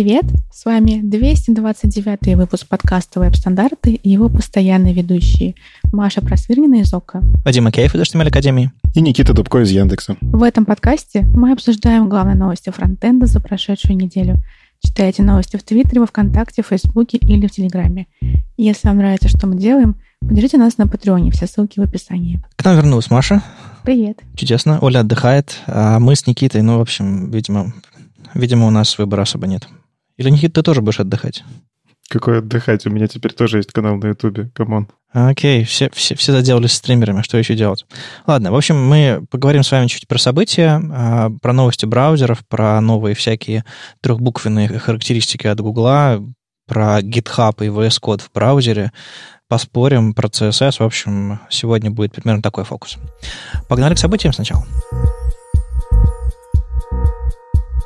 Привет! С вами 229 выпуск подкаста «Веб-стандарты» и его постоянные ведущие Маша Просвирнина из ОКО. Вадим Макеев из HTML Академии. И Никита Дубко из Яндекса. В этом подкасте мы обсуждаем главные новости фронтенда за прошедшую неделю. Читайте новости в Твиттере, во Вконтакте, в Фейсбуке или в Телеграме. Если вам нравится, что мы делаем, поддержите нас на Патреоне, все ссылки в описании. К нам вернулась Маша. Привет. Чудесно. Оля отдыхает, а мы с Никитой, ну, в общем, видимо, видимо, у нас выбора особо нет. Или, Никита, ты тоже будешь отдыхать? Какой отдыхать? У меня теперь тоже есть канал на Ютубе. Come on. Окей, все, все, все заделались стримерами, что еще делать? Ладно, в общем, мы поговорим с вами чуть про события, а, про новости браузеров, про новые всякие трехбуквенные характеристики от Гугла, про GitHub и VS Code в браузере, поспорим про CSS. В общем, сегодня будет примерно такой фокус. Погнали к событиям сначала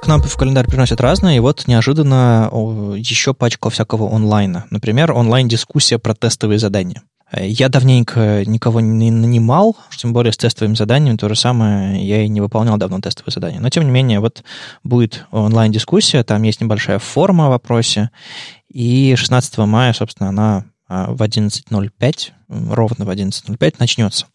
к нам в календарь приносят разное, и вот неожиданно еще пачка всякого онлайна. Например, онлайн-дискуссия про тестовые задания. Я давненько никого не нанимал, тем более с тестовым заданием, то же самое я и не выполнял давно тестовые задания. Но, тем не менее, вот будет онлайн-дискуссия, там есть небольшая форма в вопросе, и 16 мая, собственно, она в 11.05, ровно в 11.05 начнется.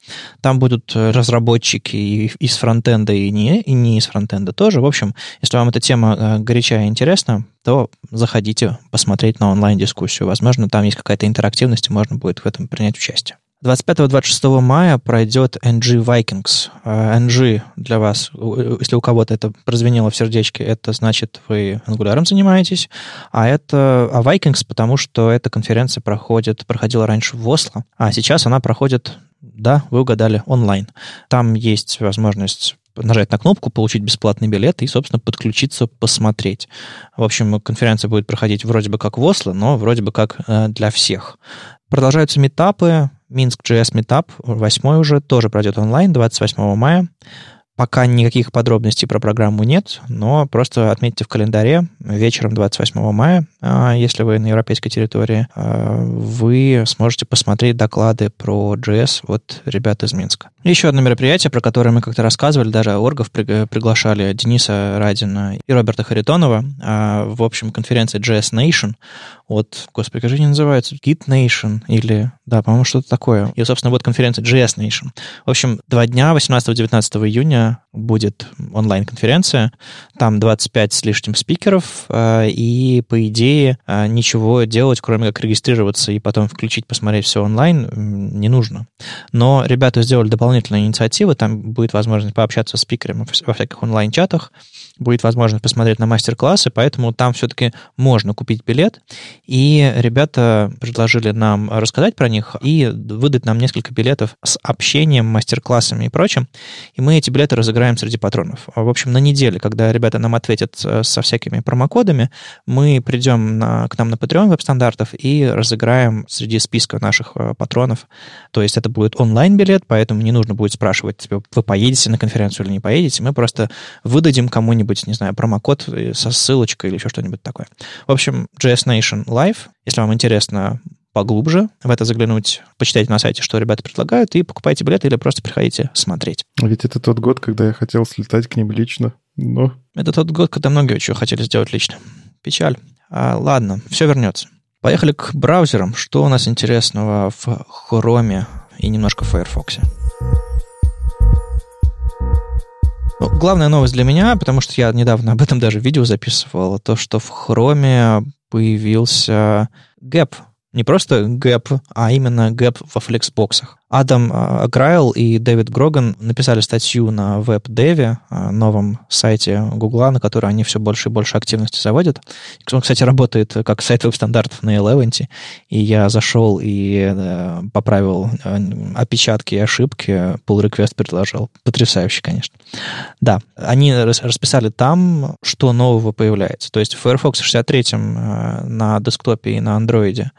Там будут разработчики и из фронтенда, и не, и не из фронтенда тоже. В общем, если вам эта тема а, горячая и интересна, то заходите посмотреть на онлайн-дискуссию. Возможно, там есть какая-то интерактивность, и можно будет в этом принять участие. 25-26 мая пройдет NG Vikings. NG для вас, если у кого-то это прозвенело в сердечке, это значит, вы ангуляром занимаетесь, а это а Vikings, потому что эта конференция проходит, проходила раньше в Осло, а сейчас она проходит, да, вы угадали, онлайн. Там есть возможность нажать на кнопку, получить бесплатный билет и, собственно, подключиться, посмотреть. В общем, конференция будет проходить вроде бы как в Осло, но вроде бы как э, для всех. Продолжаются метапы. Минск JS Meetup, восьмой уже, тоже пройдет онлайн 28 мая. Пока никаких подробностей про программу нет, но просто отметьте в календаре вечером 28 мая, а, если вы на европейской территории, а, вы сможете посмотреть доклады про JS от ребят из Минска. Еще одно мероприятие, про которое мы как-то рассказывали, даже оргов приглашали Дениса Радина и Роберта Харитонова. А, в общем, конференция JS Nation от, господи, как же они называются? Git Nation или, да, по-моему, что-то такое. И, собственно, вот конференция JS Nation. В общобщем, два дня, 18-19 июня будет онлайн-конференция. Там 25 с лишним спикеров, э, и, по идее, э, ничего делать, кроме как регистрироваться и потом включить, посмотреть все онлайн, не нужно. Но ребята сделали дополнительные инициативы, там будет возможность пообщаться с спикерами во всяких онлайн-чатах, будет возможность посмотреть на мастер-классы, поэтому там все-таки можно купить билет. И ребята предложили нам рассказать про них и выдать нам несколько билетов с общением, мастер-классами и прочим. И мы эти билеты разыграем среди патронов. В общем, на неделе, когда ребята нам ответят э, со всякими промокодами, мы придем на, к нам на Patreon веб-стандартов и разыграем среди списка наших э, патронов. То есть это будет онлайн-билет, поэтому не нужно будет спрашивать, типа, вы поедете на конференцию или не поедете. Мы просто выдадим кому-нибудь быть, не знаю, промокод со ссылочкой или еще что-нибудь такое. В общем, JS Nation Live. Если вам интересно поглубже в это заглянуть, почитайте на сайте, что ребята предлагают, и покупайте билеты или просто приходите смотреть. Ведь это тот год, когда я хотел слетать к ним лично, но... Это тот год, когда многие чего хотели сделать лично. Печаль. А, ладно, все вернется. Поехали к браузерам. Что у нас интересного в Chrome и немножко в Firefox? Ну, главная новость для меня, потому что я недавно об этом даже видео записывал, то, что в Chrome появился gap. Не просто gap, а именно gap во флексбоксах. Адам а, Аргайл и Дэвид Гроган написали статью на web.dev, а, новом сайте Гугла, на который они все больше и больше активности заводят. Он, кстати, работает как сайт веб-стандартов на Eleventy, и я зашел и э, поправил э, опечатки и ошибки, pull request предложил. Потрясающе, конечно. Да, они расписали там, что нового появляется. То есть в Firefox 63 э, на десктопе и на андроиде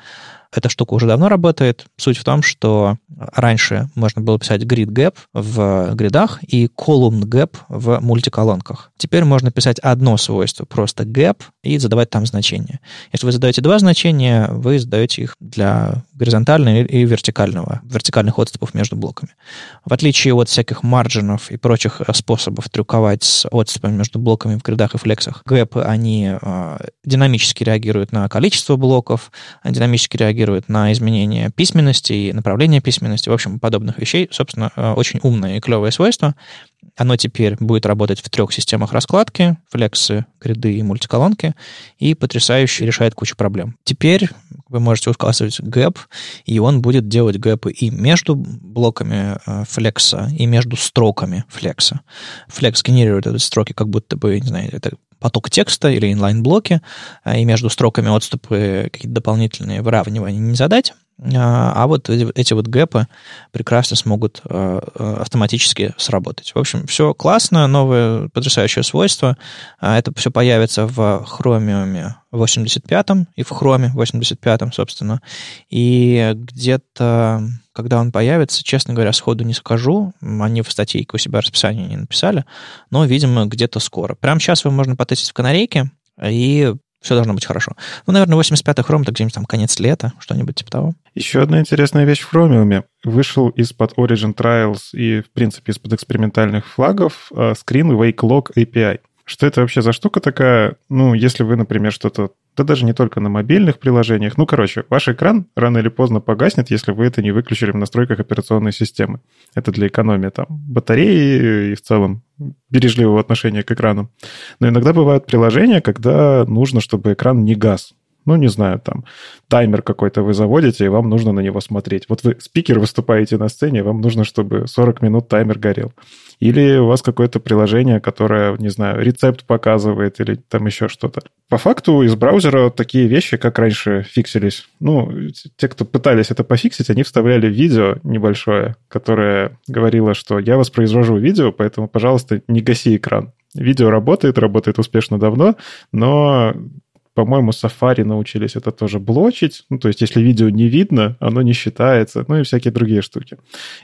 Эта штука уже давно работает. Суть в том, что раньше можно было писать grid gap в гридах и column gap в мультиколонках. Теперь можно писать одно свойство, просто gap, и задавать там значение. Если вы задаете два значения, вы задаете их для горизонтального и вертикального, вертикальных отступов между блоками. В отличие от всяких марджинов и прочих способов трюковать с отступами между блоками в гридах и флексах, гэпы, они э, динамически реагируют на количество блоков, динамически реагируют на изменения письменности и направления письменности, в общем, подобных вещей. Собственно, э, очень умное и клевое свойство. Оно теперь будет работать в трех системах раскладки, флексы, гриды и мультиколонки, и потрясающе решает кучу проблем. Теперь вы можете указывать гэп, и он будет делать гэпы и между блоками э, флекса, и между строками флекса. Флекс генерирует эти строки как будто бы, не знаю, это поток текста или инлайн-блоки, э, и между строками отступы какие-то дополнительные выравнивания не задать, а, а вот эти, вот гэпы прекрасно смогут э, э, автоматически сработать. В общем, все классно, новое потрясающее свойство. А, это все появится в Chromium 85 и в Chrome 85, собственно. И где-то, когда он появится, честно говоря, сходу не скажу. Они в статейке у себя расписание не написали, но, видимо, где-то скоро. Прямо сейчас его можно потестить в канарейке, и все должно быть хорошо. Ну, наверное, 85-й хром, так где-нибудь там конец лета, что-нибудь типа того. Еще одна интересная вещь в Chromium. Вышел из-под Origin Trials и, в принципе, из-под экспериментальных флагов э, Screen Wake Lock API. Что это вообще за штука такая? Ну, если вы, например, что-то да даже не только на мобильных приложениях. Ну, короче, ваш экран рано или поздно погаснет, если вы это не выключили в настройках операционной системы. Это для экономии там батареи и в целом бережливого отношения к экрану. Но иногда бывают приложения, когда нужно, чтобы экран не гас ну, не знаю, там, таймер какой-то вы заводите, и вам нужно на него смотреть. Вот вы спикер выступаете на сцене, вам нужно, чтобы 40 минут таймер горел. Или у вас какое-то приложение, которое, не знаю, рецепт показывает или там еще что-то. По факту из браузера такие вещи, как раньше фиксились. Ну, те, кто пытались это пофиксить, они вставляли видео небольшое, которое говорило, что я воспроизвожу видео, поэтому, пожалуйста, не гаси экран. Видео работает, работает успешно давно, но по-моему, Safari научились это тоже блочить. Ну, то есть, если видео не видно, оно не считается. Ну и всякие другие штуки.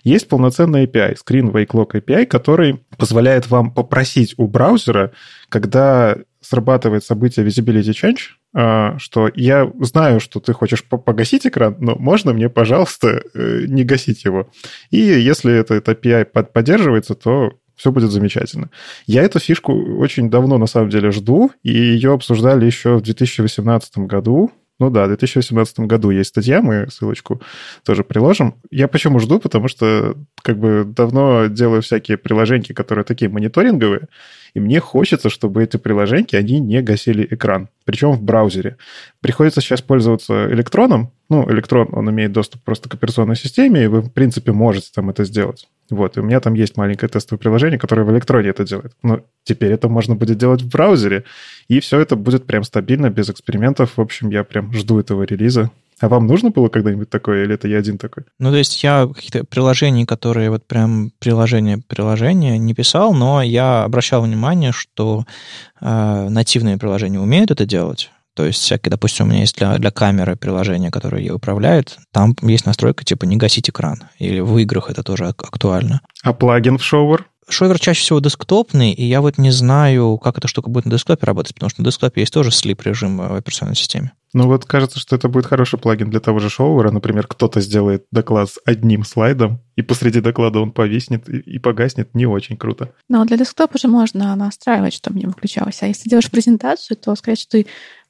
Есть полноценный API, Screen Wake Lock API, который позволяет вам попросить у браузера, когда срабатывает событие Visibility Change, а, что я знаю, что ты хочешь погасить экран, но можно мне, пожалуйста, э, не гасить его. И если этот API поддерживается, то все будет замечательно. Я эту фишку очень давно, на самом деле, жду, и ее обсуждали еще в 2018 году. Ну да, в 2018 году есть статья, мы ссылочку тоже приложим. Я почему жду? Потому что как бы давно делаю всякие приложения, которые такие мониторинговые, и мне хочется, чтобы эти приложения, они не гасили экран, причем в браузере. Приходится сейчас пользоваться электроном. Ну, электрон, он имеет доступ просто к операционной системе, и вы, в принципе, можете там это сделать. Вот, и у меня там есть маленькое тестовое приложение, которое в электроне это делает. Но теперь это можно будет делать в браузере, и все это будет прям стабильно, без экспериментов. В общем, я прям жду этого релиза. А вам нужно было когда-нибудь такое, или это я один такой? Ну, то есть я какие-то приложения, которые вот прям приложение-приложение не писал, но я обращал внимание, что э, нативные приложения умеют это делать. То есть всякие, допустим, у меня есть для, для камеры приложение, которое ее управляет, там есть настройка типа не гасить экран. Или в играх это тоже актуально. А плагин в Shower? Шовер чаще всего десктопный, и я вот не знаю, как эта штука будет на десктопе работать, потому что на десктопе есть тоже слип-режим в операционной системе. Ну вот кажется, что это будет хороший плагин для того же шоуэра. Например, кто-то сделает доклад с одним слайдом, и посреди доклада он повиснет и, и погаснет. Не очень круто. Но для десктопа же можно настраивать, чтобы не выключалось. А если делаешь презентацию, то, скорее всего, ты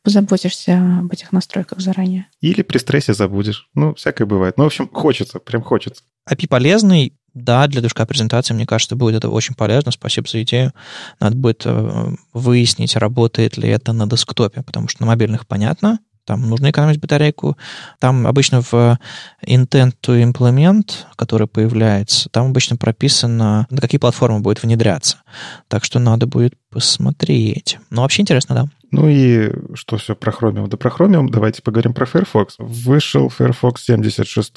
позаботишься об этих настройках заранее. Или при стрессе забудешь. Ну, всякое бывает. Ну, в общем, хочется, прям хочется. API полезный, да, для движка презентации, мне кажется, будет это очень полезно. Спасибо за идею. Надо будет э, выяснить, работает ли это на десктопе, потому что на мобильных понятно, там нужно экономить батарейку. Там обычно в intent to implement, который появляется, там обычно прописано, на какие платформы будет внедряться. Так что надо будет посмотреть. Но вообще интересно, да. Ну и что все про Chromium? Да про Chromium давайте поговорим про Firefox. Вышел Firefox 76,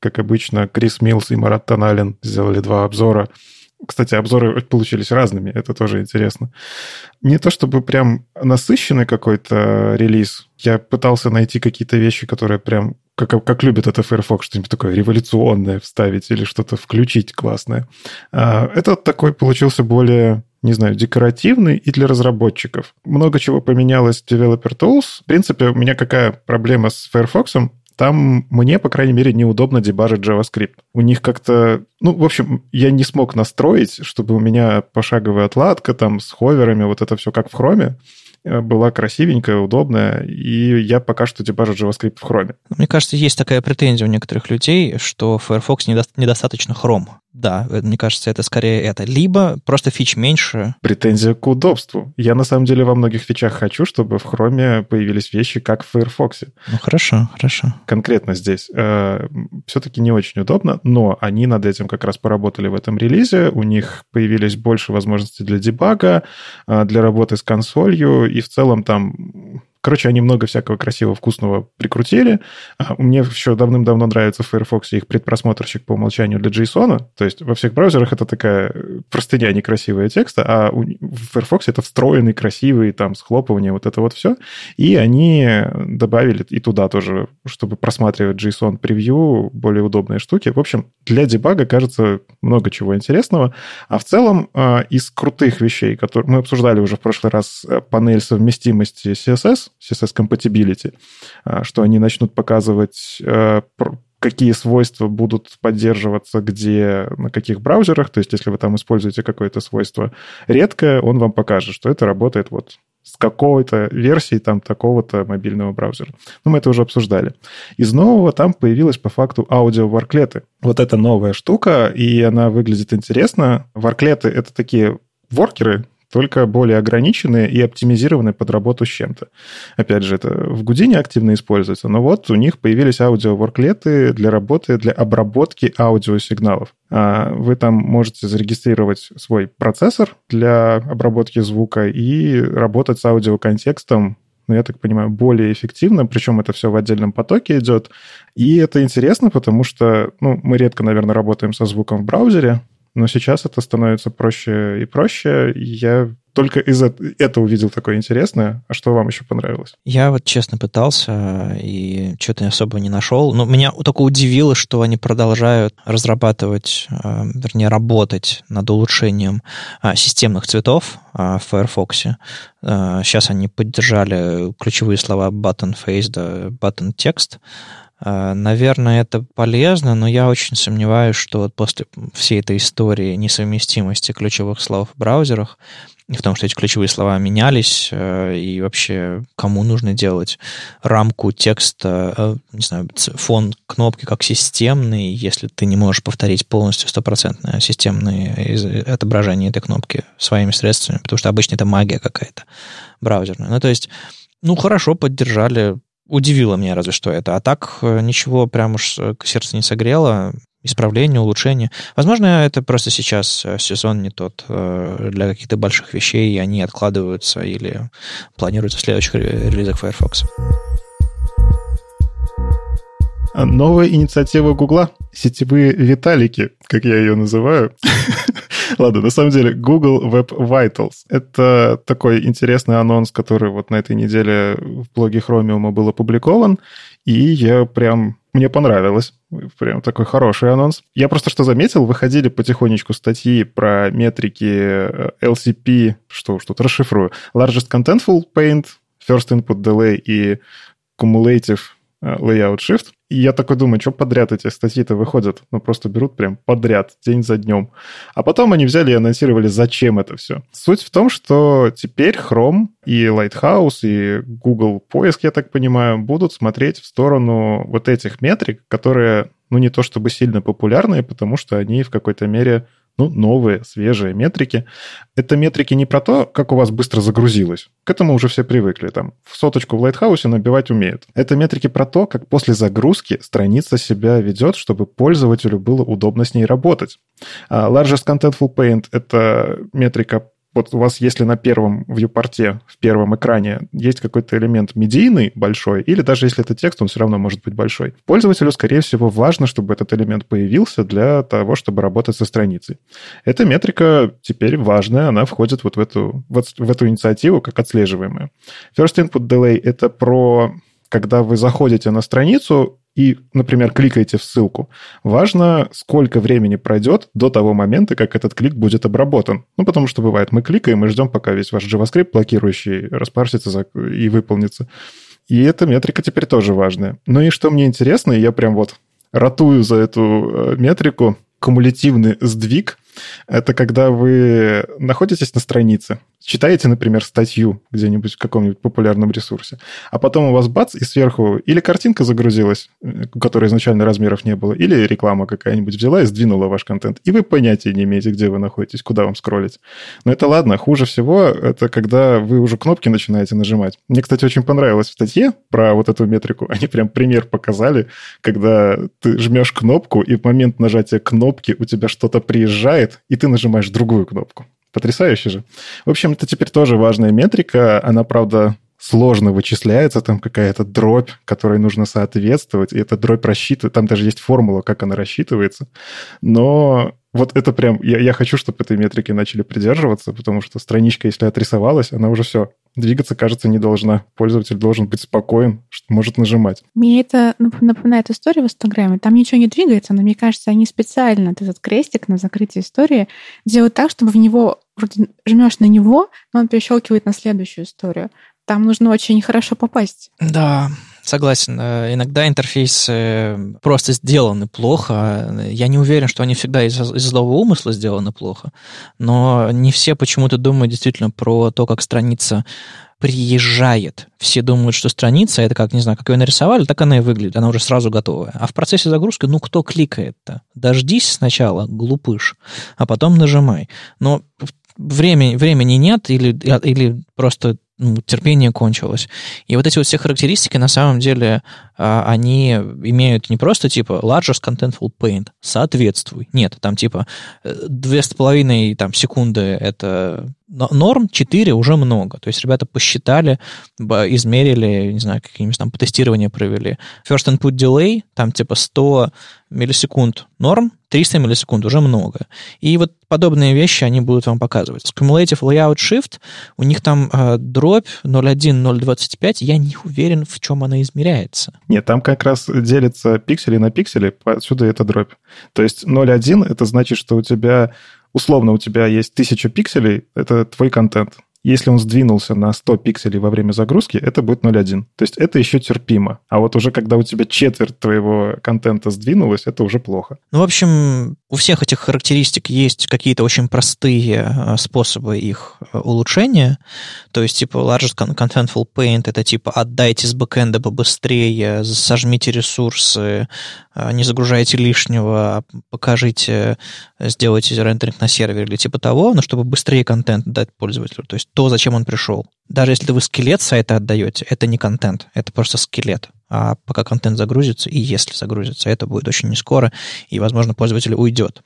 как обычно, Крис Милс и Марат Таналин сделали два обзора Кстати, обзоры получились разными, это тоже интересно. Не то чтобы прям насыщенный какой-то релиз. Я пытался найти какие-то вещи, которые прям как, как любит это Firefox, что-нибудь такое революционное вставить или что-то включить классное. А, этот такой получился более не знаю, декоративный и для разработчиков. Много чего поменялось в Developer Tools. В принципе, у меня какая проблема с Firefox? Там мне, по крайней мере, неудобно дебажить JavaScript. У них как-то... Ну, в общем, я не смог настроить, чтобы у меня пошаговая отладка там с ховерами, вот это все как в хроме. Э, была красивенькая, удобная, и я пока что дебажу JavaScript в Chrome. Мне кажется, есть такая претензия у некоторых людей, что Firefox недо- недостаточно Chrome. Да, э, мне кажется, это скорее это. Либо просто фич меньше. Претензия к удобству. Я на самом деле во многих фичах хочу, чтобы в Chrome появились вещи, как в Firefox. Ну хорошо, хорошо. Конкретно здесь. Э, все-таки не очень удобно, но они над этим как раз поработали в этом релизе. У них появились больше возможностей для дебага, э, для работы с консолью, и в целом там Короче, они много всякого красивого, вкусного прикрутили. А, мне еще давным-давно нравится в Firefox их предпросмотрщик по умолчанию для JSON. То есть во всех браузерах это такая простыня некрасивая текста, а в Firefox это встроенный, красивый, там, схлопывание, вот это вот все. И они добавили и туда тоже, чтобы просматривать JSON превью, более удобные штуки. В общем, для дебага, кажется, много чего интересного. А в целом а, из крутых вещей, которые мы обсуждали уже в прошлый раз, э, панель совместимости CSS, CSS Compatibility, а, что они начнут показывать э, какие свойства будут поддерживаться где, на каких браузерах. То есть, если вы там используете какое-то свойство редкое, он вам покажет, что это работает вот с какой-то версии там такого-то мобильного браузера. Ну, мы это уже обсуждали. Из нового там появилась по факту аудио-варклеты. Вот это новая штука, и она выглядит интересно. Варклеты — это такие воркеры, только более ограниченные и оптимизированные под работу с чем-то. Опять же, это в Гудине активно используется, но вот у них появились аудиоворклеты для работы, для обработки аудиосигналов. А вы там можете зарегистрировать свой процессор для обработки звука и работать с аудиоконтекстом ну, я так понимаю, более эффективно, причем это все в отдельном потоке идет. И это интересно, потому что ну, мы редко, наверное, работаем со звуком в браузере, но сейчас это становится проще и проще. Я только из этого увидел такое интересное. А что вам еще понравилось? Я вот честно пытался и что-то особо не нашел. Но меня только удивило, что они продолжают разрабатывать, а, вернее, работать над улучшением а, системных цветов а, в Firefox. Сейчас они поддержали ключевые слова button face button text. А, наверное, это полезно, но я очень сомневаюсь, что вот после всей этой истории несовместимости ключевых слов в браузерах, и в том, что эти ключевые слова менялись, э, и вообще кому нужно делать рамку текста, э, не знаю, фон кнопки как системный, если ты не можешь повторить полностью стопроцентное системное отображение этой кнопки своими средствами, потому что обычно это магия какая-то браузерная. Ну, то есть, ну, хорошо, поддержали, удивило меня разве что это. А так э, ничего прям уж к сердцу не согрело. Исправление, улучшение. Возможно, это просто сейчас э, сезон не тот э, для каких-то больших вещей, и они откладываются или планируются в следующих релизах Firefox. Новая инициатива Гугла — сетевые виталики, как я ее называю. Ладно, на самом деле, Google Web Vitals — это такой интересный анонс, который вот на этой неделе в блоге Chromium был опубликован, и я прям... Мне понравилось. Прям такой хороший анонс. Я просто что заметил, выходили потихонечку статьи про метрики э, LCP, что тут расшифрую, Largest Contentful Paint, First Input Delay и Cumulative Э, layout shift. И я такой думаю, что подряд эти статьи-то выходят? Ну, просто берут прям подряд, день за днем. А потом они взяли и анонсировали, зачем это все. Суть в том, что теперь Chrome и Lighthouse, и Google поиск, я так понимаю, будут смотреть в сторону вот этих метрик, которые, ну, не то чтобы сильно популярные, потому что они в какой-то мере ну, новые, свежие метрики. Это метрики не про то, как у вас быстро загрузилось. К этому уже все привыкли. Там в соточку в Лайтхаусе набивать умеют. Это метрики про то, как после загрузки страница себя ведет, чтобы пользователю было удобно с ней работать. А Largest Contentful Paint — это метрика вот у вас, если на первом вьюпорте, в первом экране есть какой-то элемент медийный большой, или даже если это текст, он все равно может быть большой, пользователю, скорее всего, важно, чтобы этот элемент появился для того, чтобы работать со страницей. Эта метрика теперь важная, она входит вот в эту, вот в эту инициативу как отслеживаемая. First Input Delay — это про когда вы заходите на страницу, и, например, кликаете в ссылку, важно, сколько времени пройдет до того момента, как этот клик будет обработан. Ну, потому что бывает, мы кликаем и ждем, пока весь ваш JavaScript блокирующий распарсится и выполнится. И эта метрика теперь тоже важная. Ну и что мне интересно, я прям вот ратую за эту э, метрику, кумулятивный сдвиг – это когда вы находитесь на странице, читаете, например, статью где-нибудь в каком-нибудь популярном ресурсе, а потом у вас бац, и сверху или картинка загрузилась, э, у которой изначально размеров не было, или реклама какая-нибудь взяла и сдвинула ваш контент, и вы понятия не имеете, где вы находитесь, куда вам скроллить. Но это ладно, хуже всего это когда вы уже кнопки начинаете нажимать. Мне, кстати, очень понравилось в статье про вот эту метрику. Они прям пример показали, когда ты жмешь кнопку, и в момент нажатия кнопки у тебя что-то приезжает, и ты нажимаешь другую кнопку. Потрясающе же. В общем, это теперь тоже важная метрика. Она, правда, сложно вычисляется, там какая-то дробь, которой нужно соответствовать, и эта дробь рассчитывает, там даже есть формула, как она рассчитывается. Но вот это прям, я, я хочу, чтобы этой метрики начали придерживаться, потому что страничка, если отрисовалась, она уже все, двигаться, кажется, не должна. Пользователь должен быть спокоен, что может нажимать. Мне это напоминает историю в Инстаграме. Там ничего не двигается, но мне кажется, они специально этот крестик на закрытие истории делают так, чтобы в него вроде жмешь на него, но он перещелкивает на следующую историю. Там нужно очень хорошо попасть. Да, Согласен. Э, иногда интерфейсы просто сделаны плохо. Я не уверен, что они всегда из, из злого умысла сделаны плохо, но не все почему-то думают действительно про то, как страница приезжает. Все думают, что страница, это как, не знаю, как ее нарисовали, так она и выглядит, она уже сразу готовая. А в процессе загрузки, ну, кто кликает-то? Дождись сначала, глупыш, а потом нажимай. Но времени, времени нет или, или просто терпение кончилось. И вот эти вот все характеристики, на самом деле, а, они имеют не просто типа largest contentful paint, соответствуй. Нет, там типа э, две с половиной там, секунды это норм, 4 уже много. То есть ребята посчитали, измерили, не знаю, какие-нибудь там тестирования провели. First input delay, там типа 100 миллисекунд норм, 300 миллисекунд уже много. И вот подобные вещи они будут вам показывать. Cumulative Layout Shift, у них там э, дробь 0.1, я не уверен, в чем она измеряется. Нет, там как раз делится пиксели на пиксели, отсюда это дробь. То есть 0.1 это значит, что у тебя условно у тебя есть тысяча пикселей, это твой контент. Если он сдвинулся на 100 пикселей во время загрузки, это будет 0.1. То есть это еще терпимо. А вот уже когда у тебя четверть твоего контента сдвинулась, это уже плохо. Ну, в общем, у всех этих характеристик есть какие-то очень простые э, способы их э, улучшения. То есть, типа, largest contentful paint — это типа отдайте с бэкэнда побыстрее, сожмите ресурсы, э, не загружайте лишнего, а покажите, сделайте рендеринг на сервере или типа того, но чтобы быстрее контент дать пользователю. То есть то, зачем он пришел. Даже если вы скелет сайта отдаете, это не контент, это просто скелет. А пока контент загрузится, и если загрузится, это будет очень не скоро, и, возможно, пользователь уйдет.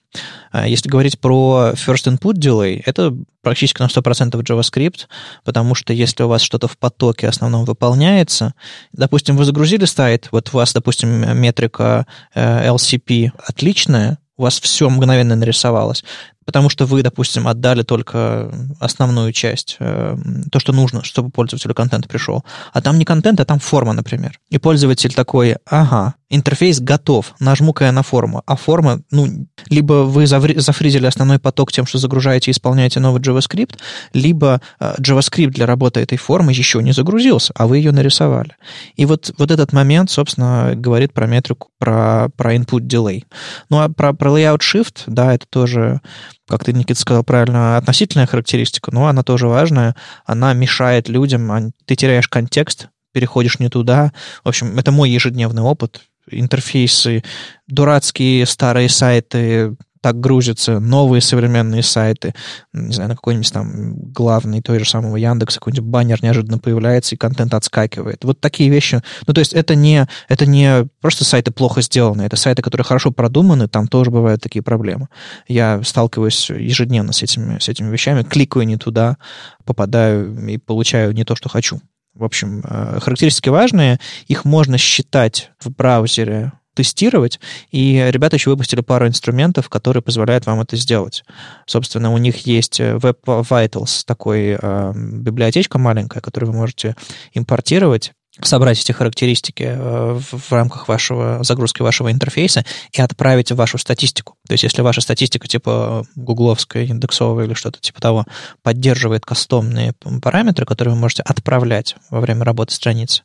А если говорить про first input delay, это практически на 100% JavaScript, потому что если у вас что-то в потоке основном выполняется, допустим, вы загрузили сайт, вот у вас, допустим, метрика э, LCP отличная, у вас все мгновенно нарисовалось потому что вы, допустим, отдали только основную часть, э, то, что нужно, чтобы пользователю контент пришел. А там не контент, а там форма, например. И пользователь такой, ага, интерфейс готов, нажму-ка я на форму. А форма, ну, либо вы зафризили основной поток тем, что загружаете и исполняете новый JavaScript, либо э, JavaScript для работы этой формы еще не загрузился, а вы ее нарисовали. И вот, вот этот момент, собственно, говорит про метрику, про, про input delay. Ну, а про, про layout shift, да, это тоже как ты, Никита, сказал правильно, относительная характеристика, но она тоже важная. Она мешает людям, ты теряешь контекст, переходишь не туда. В общем, это мой ежедневный опыт. Интерфейсы, дурацкие старые сайты, так грузятся новые современные сайты, не знаю, на какой-нибудь там главный той же самого Яндекса какой-нибудь баннер неожиданно появляется, и контент отскакивает. Вот такие вещи. Ну, то есть это не, это не просто сайты плохо сделаны, это сайты, которые хорошо продуманы, там тоже бывают такие проблемы. Я сталкиваюсь ежедневно с этими, с этими вещами, кликаю не туда, попадаю и получаю не то, что хочу. В общем, э, характеристики важные, их можно считать в браузере тестировать, и ребята еще выпустили пару инструментов, которые позволяют вам это сделать. Собственно, у них есть Web Vitals, такой э, библиотечка маленькая, которую вы можете импортировать, собрать эти характеристики э, в рамках вашего загрузки вашего интерфейса и отправить в вашу статистику. То есть, если ваша статистика типа гугловская, индексовая или что-то типа того поддерживает кастомные параметры, которые вы можете отправлять во время работы страницы,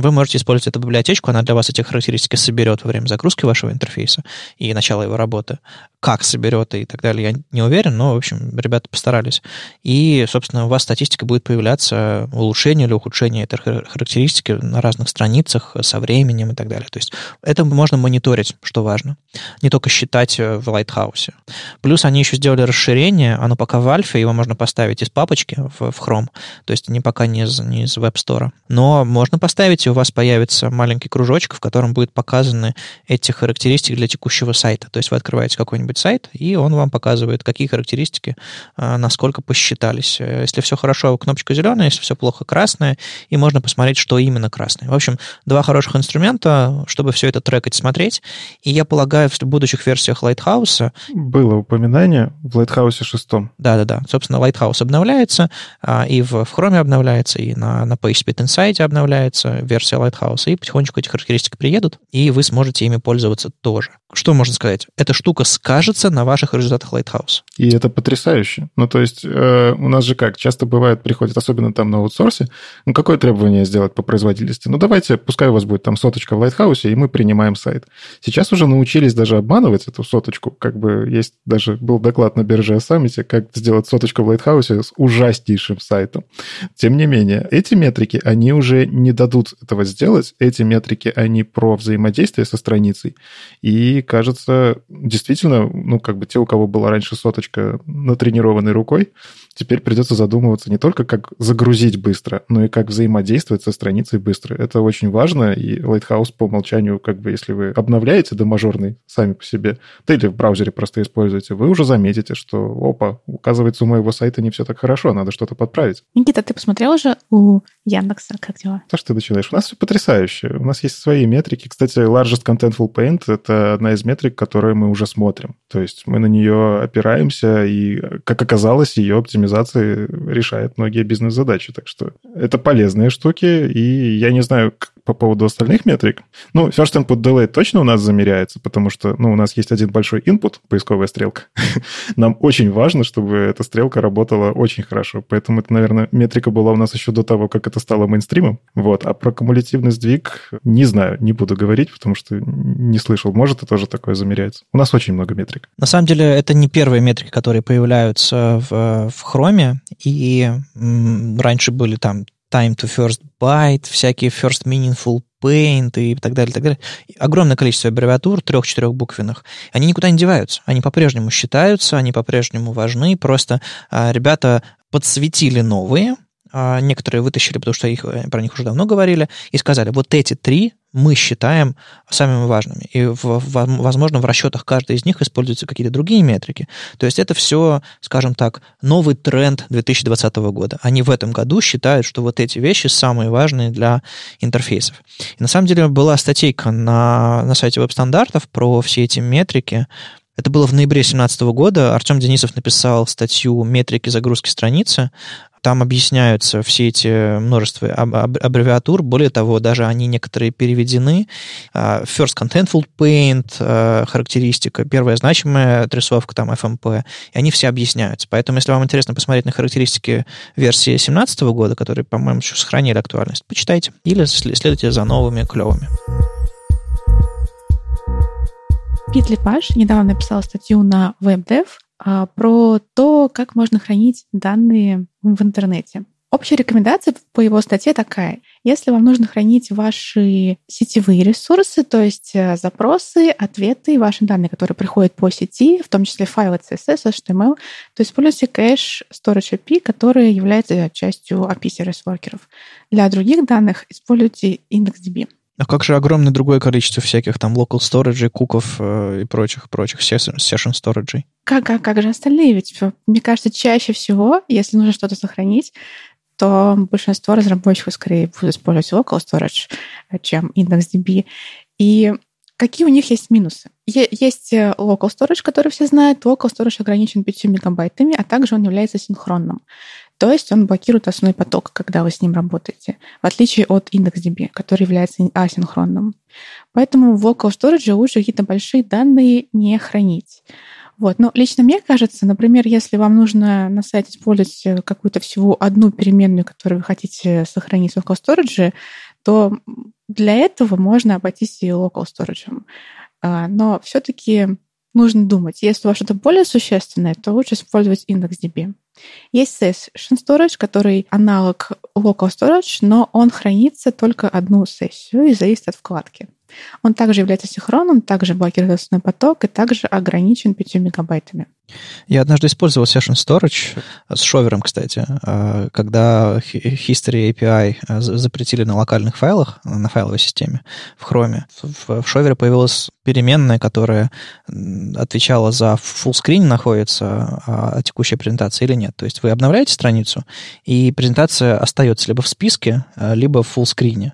вы можете использовать эту библиотечку, она для вас эти характеристики соберет во время загрузки вашего интерфейса и начала его работы. Как соберет и так далее, я не уверен, но, в общем, ребята постарались. И, собственно, у вас статистика будет появляться улучшение или ухудшение этой характеристики на разных страницах со временем и так далее. То есть это можно мониторить, что важно. Не только считать э, в Lighthouse. Плюс они еще сделали расширение, оно пока в альфе, его можно поставить из папочки в, в Chrome, то есть не пока не из, не из Web Store. Но можно поставить у вас появится маленький кружочек, в котором будут показаны эти характеристики для текущего сайта. То есть вы открываете какой-нибудь сайт, и он вам показывает, какие характеристики, а, насколько посчитались. Если все хорошо, кнопочка зеленая, если все плохо, красная, и можно посмотреть, что именно красное. В общем, два хороших инструмента, чтобы все это трекать, смотреть. И я полагаю, в будущих версиях Lighthouse... Было упоминание в Lighthouse 6. Да-да-да. Собственно, Lighthouse обновляется, а, и в, в Chrome обновляется, и на, на PageSpeed Insight обновляется версия Lighthouse, и потихонечку эти характеристики приедут, и вы сможете ими пользоваться тоже. Что можно сказать? Эта штука скажется на ваших результатах Lighthouse. И это потрясающе. Ну, то есть э, у нас же как, часто бывает, приходит, особенно там на аутсорсе, ну, какое требование сделать по производительности? Ну, давайте, пускай у вас будет там соточка в Lighthouse, и мы принимаем сайт. Сейчас уже научились даже обманывать эту соточку. Как бы есть даже был доклад на бирже о саммите, как сделать соточку в Lighthouse с ужаснейшим сайтом. Тем не менее, эти метрики, они уже не дадут этого сделать. Эти метрики, они про взаимодействие со страницей. И, кажется, действительно, ну, как бы те, у кого была раньше соточка натренированной рукой, теперь придется задумываться не только, как загрузить быстро, но и как взаимодействовать со страницей быстро. Это очень важно, и Lighthouse по умолчанию, как бы, если вы обновляете до мажорный сами по себе, да или в браузере просто используете, вы уже заметите, что, опа, оказывается, у моего сайта не все так хорошо, надо что-то подправить. Никита, ты посмотрел уже у Яндекса, как дела? То, что ты начинаешь. У нас все потрясающе. У нас есть свои метрики. Кстати, Largest Contentful Paint — это одна из метрик, которые мы уже смотрим. То есть мы на нее опираемся, и, как оказалось, ее оптимизация решает многие бизнес-задачи. Так что это полезные штуки, и я не знаю, по поводу остальных метрик. Ну, first input delay точно у нас замеряется, потому что, ну, у нас есть один большой input, поисковая стрелка. Нам очень важно, чтобы эта стрелка работала очень хорошо. Поэтому это, наверное, метрика была у нас еще до того, как это стало мейнстримом. Вот. А про кумулятивный сдвиг не знаю, не буду говорить, потому что не слышал. Может, это тоже такое замеряется. У нас очень много метрик. На самом деле, это не первые метрики, которые появляются в, в Chrome, и м, раньше были там time to first byte, всякие first meaningful paint и так далее, так далее. Огромное количество аббревиатур, трех-четырех буквенных. Они никуда не деваются. Они по-прежнему считаются, они по-прежнему важны. Просто а, ребята подсветили новые, некоторые вытащили, потому что их, э, про них уже давно говорили, и сказали, вот эти три мы считаем самыми важными. И, в, в, возможно, в расчетах каждой из них используются какие-то другие метрики. То есть это все, скажем так, новый тренд 2020 года. Они в этом году считают, что вот эти вещи самые важные для интерфейсов. И на самом деле была статейка на, на сайте веб-стандартов про все эти метрики, это было в ноябре 2017 года. Артем Денисов написал статью «Метрики загрузки страницы». Там объясняются все эти множество аббревиатур. Более того, даже они некоторые переведены. А, First Contentful Paint, а, характеристика, первая значимая отрисовка, там, FMP, и они все объясняются. Поэтому, если вам интересно посмотреть на характеристики версии 2017 года, которые, по-моему, еще сохранили актуальность, почитайте. Или следуйте за новыми клевыми. Пит Лепаш недавно написал статью на WebDev а, про то, как можно хранить данные в интернете. Общая рекомендация по его статье такая. Если вам нужно хранить ваши сетевые ресурсы, то есть э, запросы, ответы, ваши данные, которые приходят по сети, в том числе файлы CSS, HTML, то используйте кэш Storage API, который является частью API сервис-воркеров. Для других данных используйте IndexDB. А как же огромное другое количество всяких там local storage, куков э, и прочих, прочих session storage? Как, как, как же остальные? Ведь, мне кажется, чаще всего, если нужно что-то сохранить, то большинство разработчиков скорее будут использовать local storage, э, чем IndexDB. И какие у них есть минусы? Есть э, local storage, который все знают. Local storage ограничен 5 мегабайтами, а также он является синхронным. То есть он блокирует основной поток, когда вы с ним работаете, в отличие от IndexDB, который является асинхронным. Поэтому в local storage лучше какие-то большие данные не хранить. Вот. Но лично мне кажется, например, если вам нужно на сайте использовать э, какую-то всего одну переменную, которую вы хотите сохранить в local storage, то для этого можно обойтись и local storage. А, но все-таки нужно думать, если у вас что-то более существенное, то лучше использовать IndexDB. Есть Session Storage, который аналог Local Storage, но он хранится только одну сессию и зависит от вкладки. Он также является синхронным, также блокирует основной поток и также ограничен 5 мегабайтами. Я однажды использовал Session Storage с шовером, кстати, а, когда History API а, запретили на локальных файлах, на файловой системе в Chrome. В шовере появилась переменная, которая отвечала за full screen находится а текущая презентация или нет. То есть вы обновляете страницу, и презентация остается либо в списке, либо в full screen,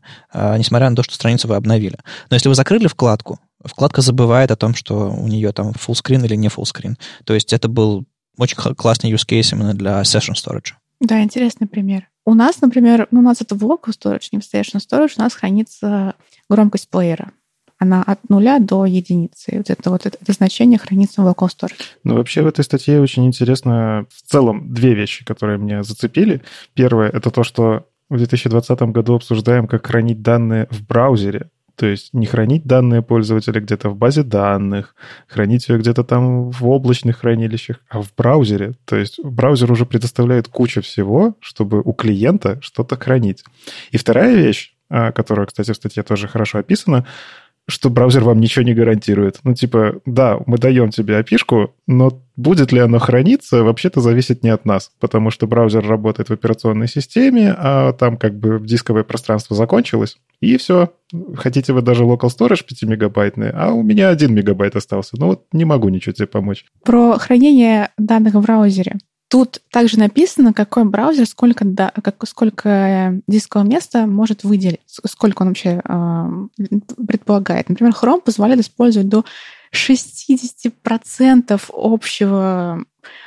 несмотря на то, что страницу вы обновили. Но если вы закрыли вкладку, вкладка забывает о том, что у нее там full screen или не full screen. То есть это был очень классный use case именно для session storage. Да, интересный пример. У нас, например, ну, у нас это в local storage, не в session storage, у нас хранится громкость плеера. Она от нуля до единицы. Вот это вот это, это значение хранится в local storage. Ну, вообще в этой статье очень интересно в целом две вещи, которые меня зацепили. Первое — это то, что в 2020 году обсуждаем, как хранить данные в браузере. То есть не хранить данные пользователя где-то в базе данных, хранить ее где-то там в облачных хранилищах, а в браузере. То есть браузер уже предоставляет кучу всего, чтобы у клиента что-то хранить. И вторая вещь, а, которая, кстати, в статье тоже хорошо описана, что браузер вам ничего не гарантирует. Ну, типа, да, мы даем тебе api но будет ли оно храниться, вообще-то зависит не от нас, потому что браузер работает в операционной системе, а там как бы дисковое пространство закончилось, и все. Хотите вы даже local storage 5 мегабайтный, а у меня 1 мегабайт остался. Ну вот не могу ничего тебе помочь. Про хранение данных в браузере. Тут также написано, какой браузер, сколько, да, как, сколько э, дискового места может выделить, сколько он вообще э, предполагает. Например, Chrome позволяет использовать до 60% общего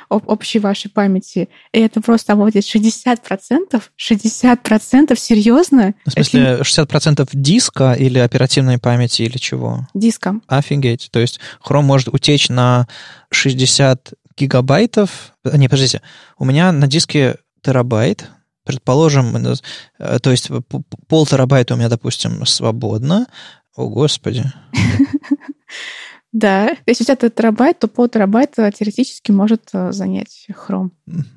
общей вашей памяти, и это просто обладает 60%? 60% серьезно? В смысле, это... 60% диска или оперативной памяти или чего? Диска. Офигеть. То есть Chrome может утечь на 60 гигабайтов. Не, подождите. У меня на диске терабайт, предположим, э, то есть пол терабайта у меня, допустим, свободно. О, Господи. Да, если у тебя терабайт, то пол терабайта теоретически может э, занять Chrome.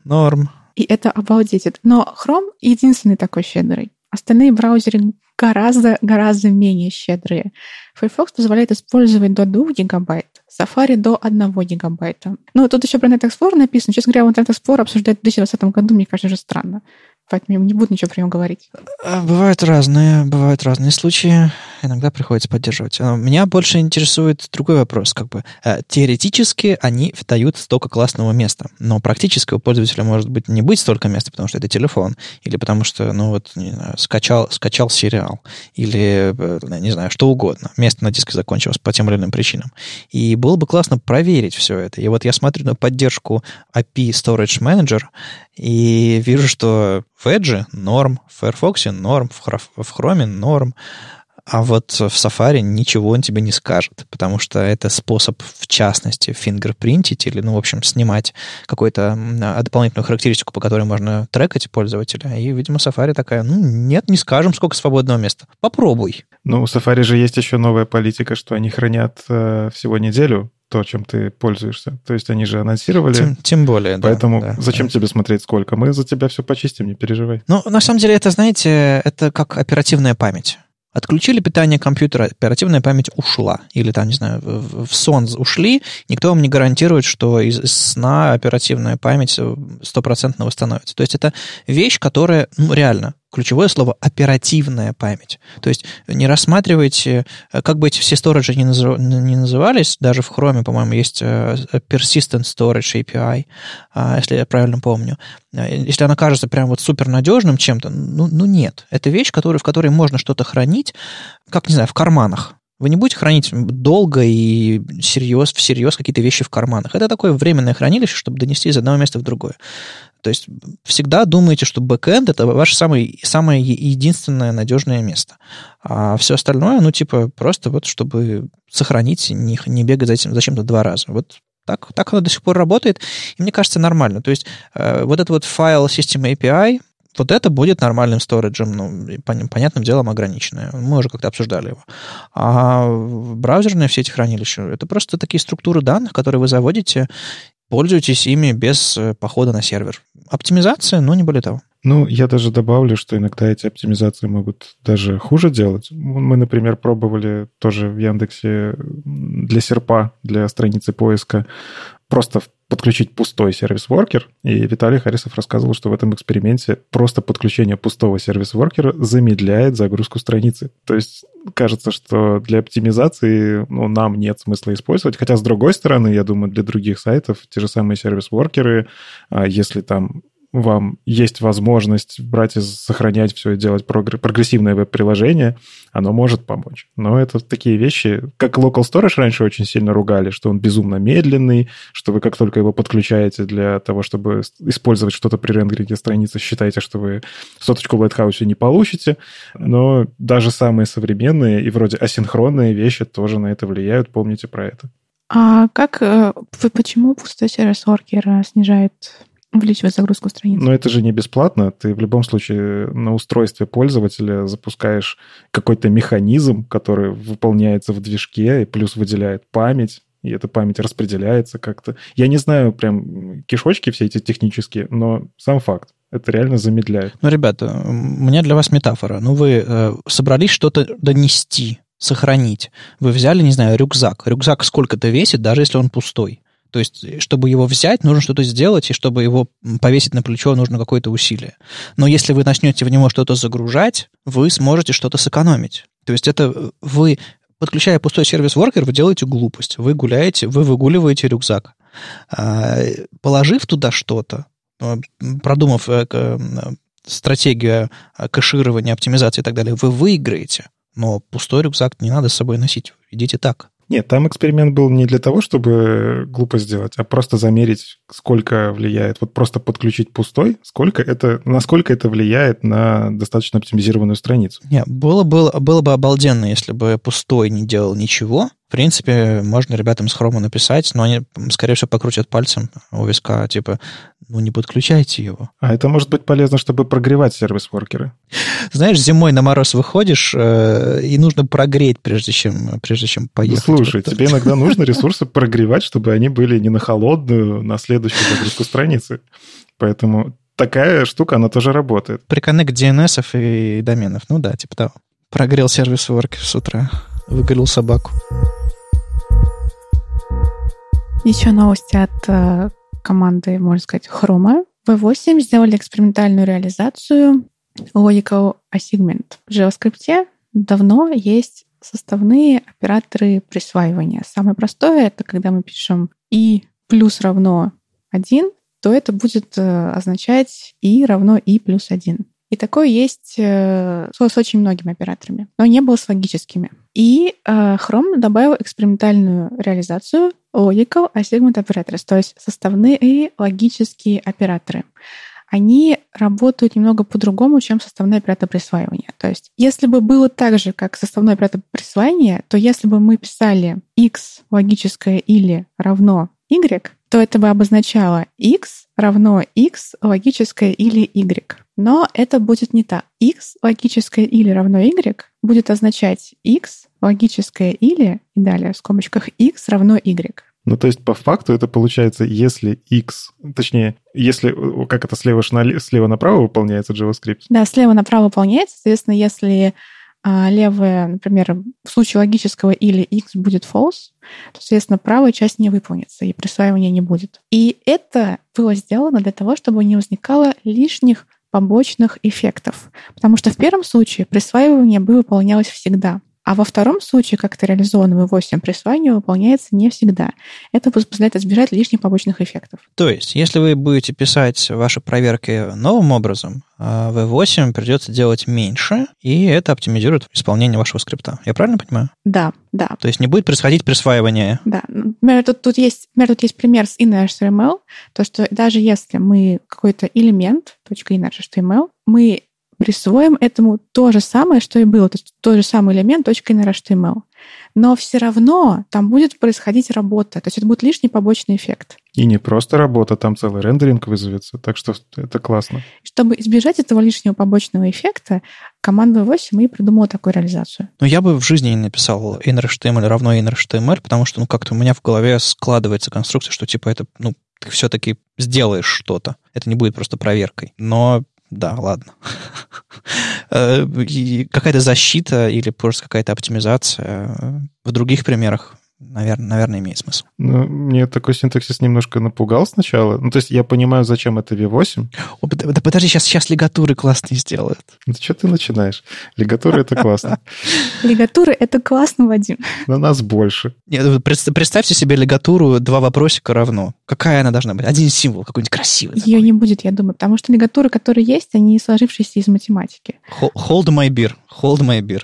Норм. И это обалдеть. Но Chrome единственный такой щедрый. Остальные браузеры гораздо-гораздо менее щедрые. Firefox позволяет использовать до 2 гигабайт, Safari до 1 гигабайта. Ну, тут еще про Net Explorer написано. Честно говоря, Net Explorer обсуждать в 2020 году, мне кажется, уже странно поэтому я не буду ничего про него говорить. А, бывают разные, бывают разные случаи. Иногда приходится поддерживать. А, меня больше интересует другой вопрос. Как бы, э, теоретически они дают столько классного места, но практически у пользователя может быть не быть столько места, потому что это телефон, или потому что, ну вот, не знаю, скачал, скачал сериал, или, э, не знаю, что угодно. Место на диске закончилось по тем или иным причинам. И было бы классно проверить все это. И вот я смотрю на поддержку API Storage Manager, и вижу, что в Edge норм, в Firefox норм, в Chrome норм, а вот в Safari ничего он тебе не скажет, потому что это способ, в частности, фингерпринтить или, ну, в общем, снимать какую-то дополнительную характеристику, по которой можно трекать пользователя. И, видимо, Safari такая, ну, нет, не скажем, сколько свободного места. Попробуй. Ну, у Safari же есть еще новая политика, что они хранят э, всего неделю то, чем ты пользуешься. То есть они же анонсировали. Тем, тем более, да. Поэтому да, зачем да. тебе смотреть сколько? Мы за тебя все почистим, не переживай. Ну, на самом деле, это, знаете, это как оперативная память. Отключили питание компьютера, оперативная память ушла. Или там, не знаю, в сон ушли, никто вам не гарантирует, что из сна оперативная память стопроцентно восстановится. То есть это вещь, которая, ну, реально, ключевое слово оперативная память. То есть не рассматривайте, как бы эти все сториджи не, назыв, не назывались, даже в Chrome, по-моему, есть э, Persistent Storage API, а, если я правильно помню. Если она кажется прям вот супер надежным чем-то, ну, ну нет. Это вещь, которая, в которой можно что-то хранить, как, не знаю, в карманах. Вы не будете хранить долго и всерьез, всерьез какие-то вещи в карманах. Это такое временное хранилище, чтобы донести из одного места в другое. То есть всегда думайте, что бэкэнд это ваше самое, самое единственное надежное место. А все остальное, ну, типа, просто вот, чтобы сохранить, не, не бегать за этим зачем-то два раза. Вот так, так оно до сих пор работает, и мне кажется, нормально. То есть э, вот этот вот файл System API, вот это будет нормальным сториджем, ну, понятным делом ограниченное. Мы уже как-то обсуждали его. А браузерные все эти хранилища, это просто такие структуры данных, которые вы заводите, пользуйтесь ими без э, похода на сервер. Оптимизация, но не более того. Ну, я даже добавлю, что иногда эти оптимизации могут даже хуже делать. Мы, например, пробовали тоже в Яндексе для серпа, для страницы поиска, просто подключить пустой сервис-воркер, и Виталий Харисов рассказывал, что в этом эксперименте просто подключение пустого сервис-воркера замедляет загрузку страницы. То есть кажется, что для оптимизации ну, нам нет смысла использовать, хотя с другой стороны, я думаю, для других сайтов те же самые сервис-воркеры, а если там вам есть возможность брать и сохранять все и делать прогрессивное веб-приложение, оно может помочь. Но это такие вещи, как Local Storage раньше очень сильно ругали, что он безумно медленный, что вы как только его подключаете для того, чтобы использовать что-то при рендеринге страницы, считаете, что вы соточку в Lighthouse не получите. Но даже самые современные и вроде асинхронные вещи тоже на это влияют. Помните про это. А как, э, почему пустой сервис Worker снижает увеличивать загрузку страницы. Но это же не бесплатно. Ты в любом случае на устройстве пользователя запускаешь какой-то механизм, который выполняется в движке и плюс выделяет память и эта память распределяется как-то. Я не знаю прям кишочки все эти технические, но сам факт. Это реально замедляет. Ну, ребята, у меня для вас метафора. Ну, вы э, собрались что-то донести, сохранить. Вы взяли, не знаю, рюкзак. Рюкзак сколько-то весит, даже если он пустой. То есть, чтобы его взять, нужно что-то сделать, и чтобы его повесить на плечо, нужно какое-то усилие. Но если вы начнете в него что-то загружать, вы сможете что-то сэкономить. То есть это э, вы, подключая пустой сервис-воркер, вы делаете глупость. Вы гуляете, вы выгуливаете рюкзак. А, положив туда что-то, э, продумав э, стратегию кэширования, оптимизации и так далее, вы выиграете. Но пустой рюкзак не надо с собой носить. Идите так. Нет, там эксперимент был не для того, чтобы глупо сделать, а просто замерить, сколько влияет. Вот просто подключить пустой, сколько это, насколько это влияет на достаточно оптимизированную страницу. Нет, было, было, было бы обалденно, если бы пустой не делал ничего, в принципе, можно ребятам с хрома написать, но они, скорее всего, покрутят пальцем у виска, типа, ну не подключайте его. А это может быть полезно, чтобы прогревать сервис-воркеры. Знаешь, зимой на мороз выходишь, э, и нужно прогреть, прежде чем, прежде чем поехать. Ну, слушай, тебе иногда нужно ресурсы прогревать, чтобы они были не на холодную, на следующую загрузку страницы. Поэтому такая штука, она тоже работает. Приконнект DNS и доменов. Ну да, типа того. Прогрел сервис воркер с утра, выгорел собаку. Еще новости от э, команды, можно сказать, Chrome. V8 сделали экспериментальную реализацию Logical Assignment. В JavaScript давно есть составные операторы присваивания. Самое простое — это когда мы пишем и плюс равно 1, то это будет э, означать и равно и плюс 1. И такое есть э, с очень многими операторами, но не было с логическими. И э, Chrome добавил экспериментальную реализацию Logical Assignment Operators, то есть составные логические операторы. Они работают немного по-другому, чем составной оператор присваивания. То есть, если бы было так же, как составной оператор присваивания, то если бы мы писали x логическое или равно y, то это бы обозначало x равно x логическое или y. Но это будет не так. x логическое или равно y будет означать x логическое или, и далее в скобочках x равно y. Ну, то есть, по факту это получается, если x, точнее, если, как это слева, слева направо выполняется JavaScript? Да, слева направо выполняется. Соответственно, если а, левая, например, в случае логического или x будет false, то, соответственно, правая часть не выполнится, и присваивания не будет. И это было сделано для того, чтобы не возникало лишних побочных эффектов. Потому что в первом случае присваивание бы выполнялось всегда. А во втором случае, как это реализовано в V8, присвоение выполняется не всегда. Это позволяет избежать лишних побочных эффектов. То есть, если вы будете писать ваши проверки новым образом, а в V8 придется делать меньше, и это оптимизирует исполнение вашего скрипта. Я правильно понимаю? Да, да. То есть не будет происходить присваивание. Да. Например, тут, тут, есть, например, тут есть пример с inner.html, то, что даже если мы какой-то элемент, .inner.html, мы присвоим этому то же самое, что и было, то есть тот же самый элемент .inner.html. Но все равно там будет происходить работа, то есть это будет лишний побочный эффект. И не просто работа, там целый рендеринг вызовется, так что это классно. Чтобы избежать этого лишнего побочного эффекта, команда 8 и придумала такую реализацию. Ну, я бы в жизни не написал inner.html равно inner.html, потому что, ну, как-то у меня в голове складывается конструкция, что, типа, это, ну, ты все-таки сделаешь что-то. Это не будет просто проверкой. Но да, ладно. Э, какая-то защита или просто какая-то оптимизация в других примерах наверное, наверное, имеет смысл. Ну, мне такой синтаксис немножко напугал сначала. Ну, то есть я понимаю, зачем это V8. О, да подожди, сейчас, сейчас лигатуры классные сделают. Ну, что ты начинаешь? Лигатуры — это классно. Лигатуры — это классно, Вадим. На нас больше. Нет, представьте себе лигатуру два вопросика равно. Какая она должна быть? Один символ какой-нибудь красивый. Ее такой. не будет, я думаю, потому что лигатуры, которые есть, они сложившиеся из математики. Hold my beer. Hold my beer.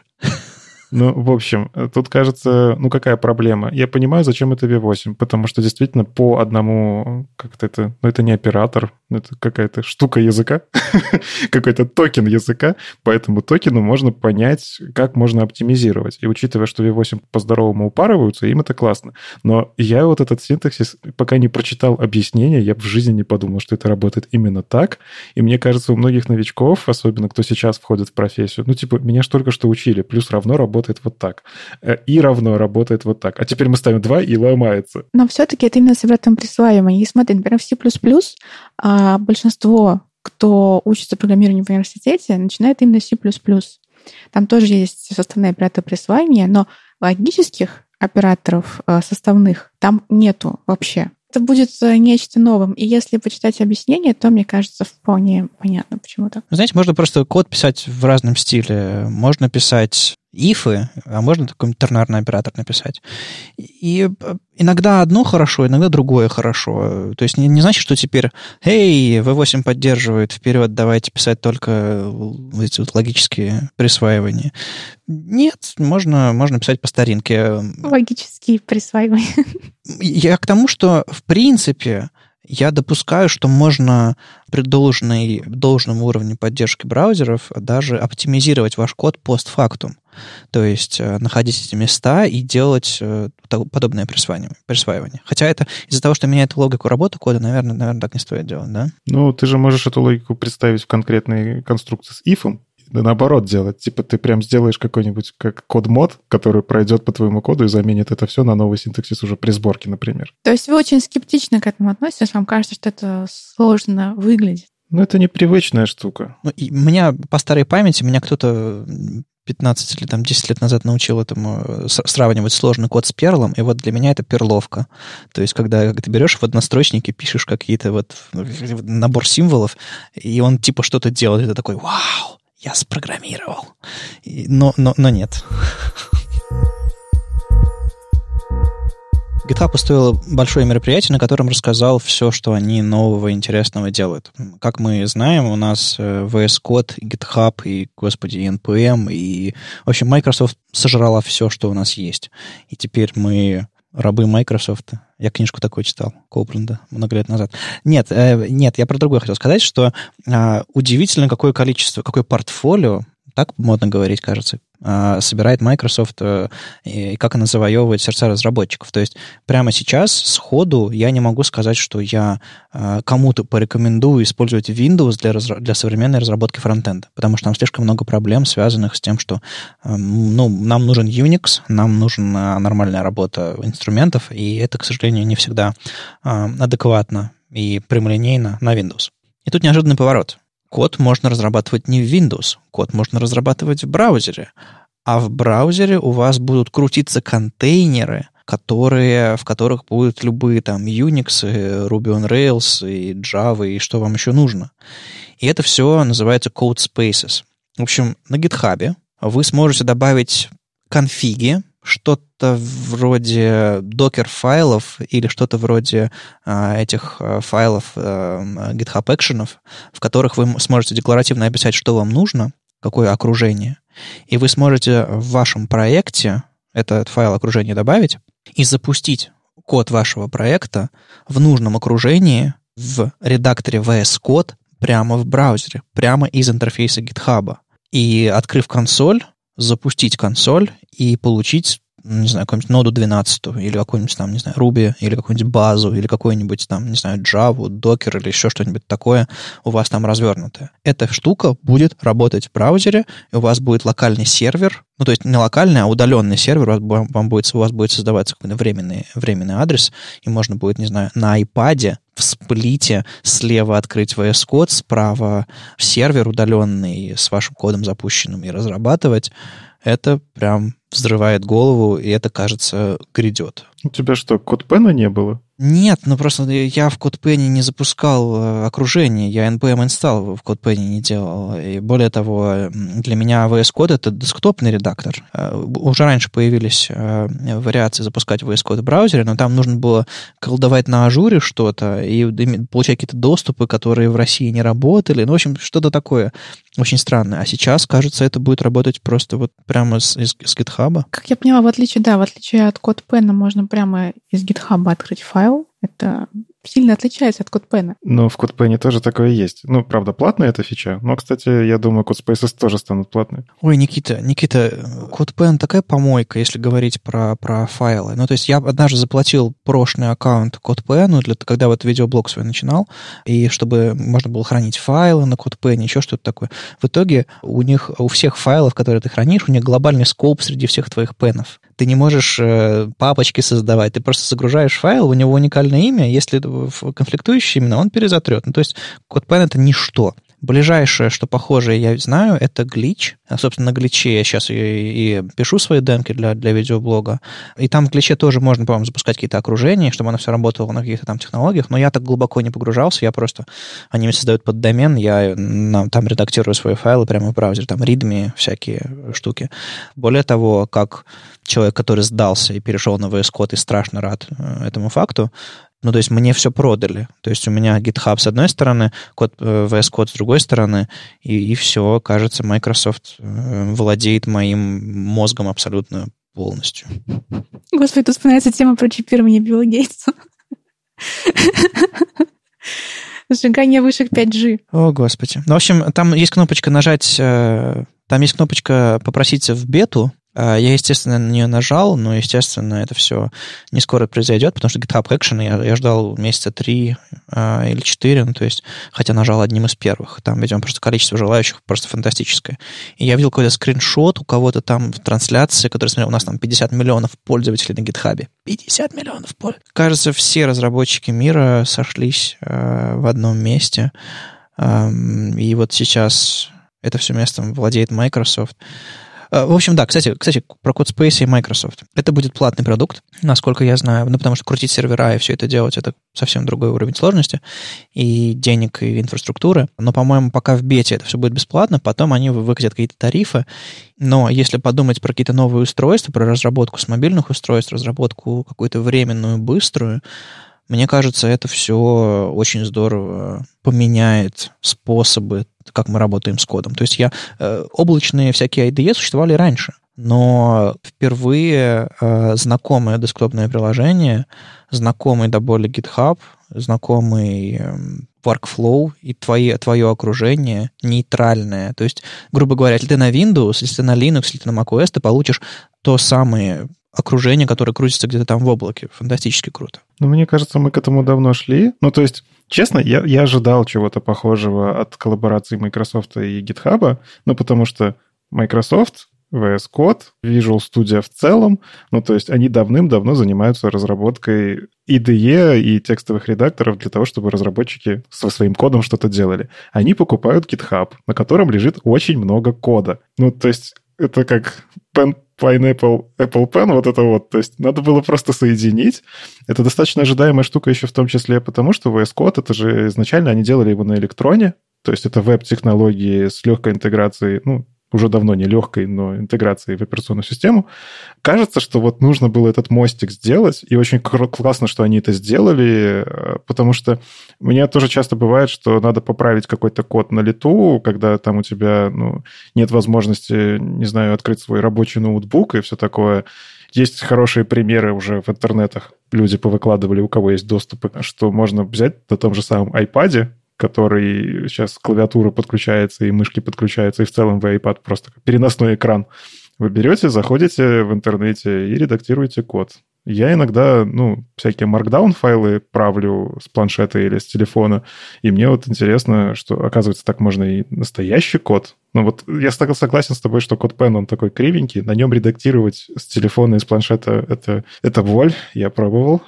Ну, в общем, тут кажется, ну какая проблема? Я понимаю, зачем это V8, потому что действительно по одному, как-то это, ну это не оператор, это какая-то штука языка, какой-то токен языка, по этому токену можно понять, как можно оптимизировать. И учитывая, что V8 по-здоровому упарываются, им это классно. Но я вот этот синтаксис, пока не прочитал объяснение, я в жизни не подумал, что это работает именно так. И мне кажется, у многих новичков, особенно кто сейчас входит в профессию, ну типа, меня ж только что учили, плюс равно работает работает вот так. Э, и равно работает вот так. А теперь мы ставим 2 и ломается. Но все-таки это именно с обратным присваиванием. И смотри, например, в C++ а, большинство, кто учится программированию в университете, начинает именно C++. Там тоже есть составные операторы присваивания, но логических операторов э, составных там нету вообще это будет э, нечто новым. И если почитать объяснение, то, мне кажется, вполне понятно, почему так. Знаете, можно просто код писать в разном стиле. Можно писать ифы, а можно такой тернарный оператор написать. И э, иногда одно хорошо, иногда другое хорошо. То есть не, не значит, что теперь, эй, V8 поддерживает, вперед, давайте писать только эти вот логические присваивания. Нет, можно, можно писать по старинке. Логические присваивания. Я к тому, что в принципе я допускаю, что можно при должной, должном уровне поддержки браузеров даже оптимизировать ваш код постфактум. То есть э, находить эти места и делать э, подобное присваивание. присваивание. Хотя это из-за того, что меняет логику работы кода, наверное, наверное, так не стоит делать, да? Ну, ты же можешь эту логику представить в конкретной конструкции с ифом, да наоборот делать. Типа ты прям сделаешь какой-нибудь как код-мод, который пройдет по твоему коду и заменит это все на новый синтаксис уже при сборке, например. То есть вы очень скептично к этому относитесь? Вам кажется, что это сложно выглядит? Ну, это непривычная штука. Ну, и меня по старой памяти, меня кто-то 15 или там 10 лет назад научил этому э, сравнивать сложный код с перлом, и вот для меня это перловка. То есть, когда ты берешь в однострочнике, пишешь какие-то вот набор символов, и он типа что-то делает, и ты такой, вау, я спрограммировал. Но, но, но нет. GitHub устроил большое мероприятие, на котором рассказал все, что они нового интересного делают. Как мы знаем, у нас э, VS Code, GitHub и, господи, NPM, и, в общем, Microsoft сожрала все, что у нас есть. И теперь мы рабы Microsoft. Я книжку такую читал, Копленда, много лет назад. Нет, э, нет, я про другое хотел сказать, что э, удивительно, какое количество, какое портфолио, так модно говорить, кажется, собирает Microsoft э, и как она завоевывает сердца разработчиков. То есть прямо сейчас сходу я не могу сказать, что я э, кому-то порекомендую использовать Windows для, разра- для современной разработки фронтенда, потому что там слишком много проблем, связанных с тем, что э, ну, нам нужен Unix, нам нужна нормальная работа инструментов, и это, к сожалению, не всегда адекватно и прямолинейно на Windows. И тут неожиданный поворот. Код можно разрабатывать не в Windows, код можно разрабатывать в браузере. А в браузере у вас будут крутиться контейнеры, которые, в которых будут любые там Unix, Ruby on Rails, и Java, и что вам еще нужно. И это все называется Code Spaces. В общем, на GitHub вы сможете добавить конфиги, что-то вроде докер-файлов или что-то вроде а, этих а, файлов а, GitHub Action, в которых вы сможете декларативно описать, что вам нужно, какое окружение, и вы сможете в вашем проекте этот файл окружения добавить и запустить код вашего проекта в нужном окружении в редакторе VS Code прямо в браузере, прямо из интерфейса GitHub. И открыв консоль, запустить консоль и получить не знаю, какую-нибудь ноду 12 или какую-нибудь там, не знаю, Ruby, или какую-нибудь базу, или какую-нибудь там, не знаю, Java, Docker или еще что-нибудь такое у вас там развернутое. Эта штука будет работать в браузере, и у вас будет локальный сервер, ну, то есть не локальный, а удаленный сервер, у вас, вам будет, у вас будет создаваться какой-то временный, временный адрес, и можно будет, не знаю, на iPad в сплите слева открыть VS Code, справа сервер удаленный с вашим кодом запущенным и разрабатывать. Это прям взрывает голову, и это, кажется, грядет. У тебя что, код пена не было? Нет, ну просто я в CodePen не запускал э, окружение, я NPM install в CodePen не делал. И более того, для меня VS Code это десктопный редактор. Э, уже раньше появились э, вариации запускать VS Code в браузере, но там нужно было колдовать на ажуре что-то и получать какие-то доступы, которые в России не работали. Ну, в общем, что-то такое очень странное. А сейчас, кажется, это будет работать просто вот прямо из, с GitHub. Как я поняла, в отличие, да, в отличие от CodePen можно прямо из GitHub открыть файл. Это сильно отличается от CodePen. Ну, в CodePen тоже такое есть. Ну, правда, платная эта фича, но, кстати, я думаю, CodeSpaces тоже станут платными. Ой, Никита, Никита, CodePen такая помойка, если говорить про, про файлы. Ну, то есть я однажды заплатил прошлый аккаунт CodePen, для, когда вот видеоблог свой начинал, и чтобы можно было хранить файлы на CodePen, еще что-то такое. В итоге у них, у всех файлов, которые ты хранишь, у них глобальный скоп среди всех твоих пенов ты не можешь э, папочки создавать, ты просто загружаешь файл, у него уникальное имя, если конфликтующее именно, он перезатрет. Ну, то есть CodePen — это ничто. Ближайшее, что похожее я знаю, это глич. Собственно, на гличе я сейчас и, и пишу свои демки для, для видеоблога. И там в гличе тоже можно, по-моему, запускать какие-то окружения, чтобы оно все работало на каких-то там технологиях. Но я так глубоко не погружался, я просто... Они мне создают под домен, я там редактирую свои файлы прямо в браузере, там readme всякие штуки. Более того, как человек, который сдался и перешел на VS Code и страшно рад э, этому факту, ну, то есть мне все продали. То есть у меня GitHub с одной стороны, код, э, VS Code с другой стороны, и, и все, кажется, Microsoft э, владеет моим мозгом абсолютно полностью. Господи, тут вспоминается тема про чипирование Билла Гейтса. Сжигание вышек 5G. О, господи. Ну, в общем, там есть кнопочка нажать, там есть кнопочка попросить в бету, я, естественно, на нее нажал, но, естественно, это все не скоро произойдет, потому что GitHub Action я, я ждал месяца три а, или четыре, ну, то есть, хотя нажал одним из первых. Там, видимо, просто количество желающих просто фантастическое. И я видел какой-то скриншот у кого-то там в трансляции, который смотрел, у нас там 50 миллионов пользователей на GitHub. 50 миллионов пользователей. Кажется, все разработчики мира сошлись э, в одном месте. Э, и вот сейчас это все местом владеет Microsoft. Э, в общем, да, кстати, кстати, про CodeSpace и Microsoft. Это будет платный продукт, насколько я знаю, ну, потому что крутить сервера и все это делать, это совсем другой уровень сложности и денег, и инфраструктуры. Но, по-моему, пока в бете это все будет бесплатно, потом они выкатят какие-то тарифы. Но если подумать про какие-то новые устройства, про разработку с мобильных устройств, разработку какую-то временную, быструю, мне кажется, это все очень здорово поменяет способы, как мы работаем с кодом. То есть я, э, облачные всякие IDE существовали раньше, но впервые э, знакомое десктопное приложение, знакомый до боли GitHub, знакомый, э, Spark Flow и твои, твое окружение нейтральное. То есть, грубо говоря, если ты на Windows, если ты на Linux, если ты на macOS, ты получишь то самое окружение, которое крутится где-то там в облаке. Фантастически круто. Ну, мне кажется, мы к этому давно шли. Ну, то есть, честно, я, я ожидал чего-то похожего от коллаборации Microsoft и GitHub, ну, потому что Microsoft VS Code, Visual Studio в целом. Ну, то есть они давным-давно занимаются разработкой IDE и текстовых редакторов для того, чтобы разработчики со своим кодом что-то делали. Они покупают GitHub, на котором лежит очень много кода. Ну, то есть это как Pineapple, Apple Pen, вот это вот. То есть надо было просто соединить. Это достаточно ожидаемая штука еще в том числе потому, что VS Code, это же изначально они делали его на электроне, то есть это веб-технологии с легкой интеграцией, ну, уже давно не легкой, но интеграции в операционную систему. Кажется, что вот нужно было этот мостик сделать, и очень классно, что они это сделали, э, потому что мне тоже часто бывает, что надо поправить какой-то код на лету, когда там у тебя ну, нет возможности, не знаю, открыть свой рабочий ноутбук и все такое. Есть хорошие примеры уже в интернетах. Люди повыкладывали, у кого есть доступ, что можно взять на том же самом iPad, который сейчас клавиатура подключается и мышки подключаются, и в целом вы iPad просто переносной экран. Вы берете, заходите в интернете и редактируете код. Я иногда, ну, всякие markdown файлы правлю с планшета или с телефона, и мне вот интересно, что, оказывается, так можно и настоящий код. Ну вот я согласен с тобой, что код Pen, он такой кривенький, на нем редактировать с телефона и с планшета это, это боль, я пробовал,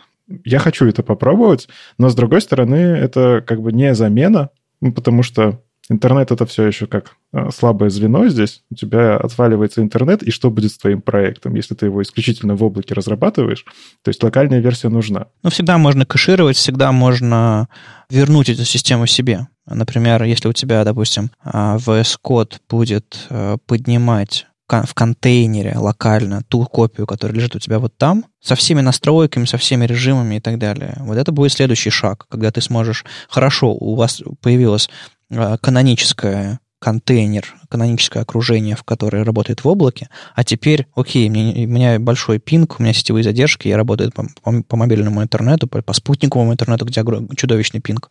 я хочу это попробовать, но с другой стороны, это как бы не замена, ну, потому что интернет это все еще как а, слабое звено здесь. У тебя отваливается интернет, и что будет с твоим проектом, если ты его исключительно в облаке разрабатываешь? То есть локальная версия нужна. Ну, всегда можно кэшировать, всегда можно вернуть эту систему себе. Например, если у тебя, допустим, а, VS Code будет а, поднимать в контейнере локально ту копию, которая лежит у тебя вот там, со всеми настройками, со всеми режимами и так далее. Вот это будет следующий шаг, когда ты сможешь... Хорошо, у вас появилось а, каноническое контейнер, каноническое окружение, в которое работает в облаке, а теперь, окей, мне, у меня большой пинг, у меня сетевые задержки, я работаю по, по, по мобильному интернету, по, по спутниковому интернету, где чудовищный пинг.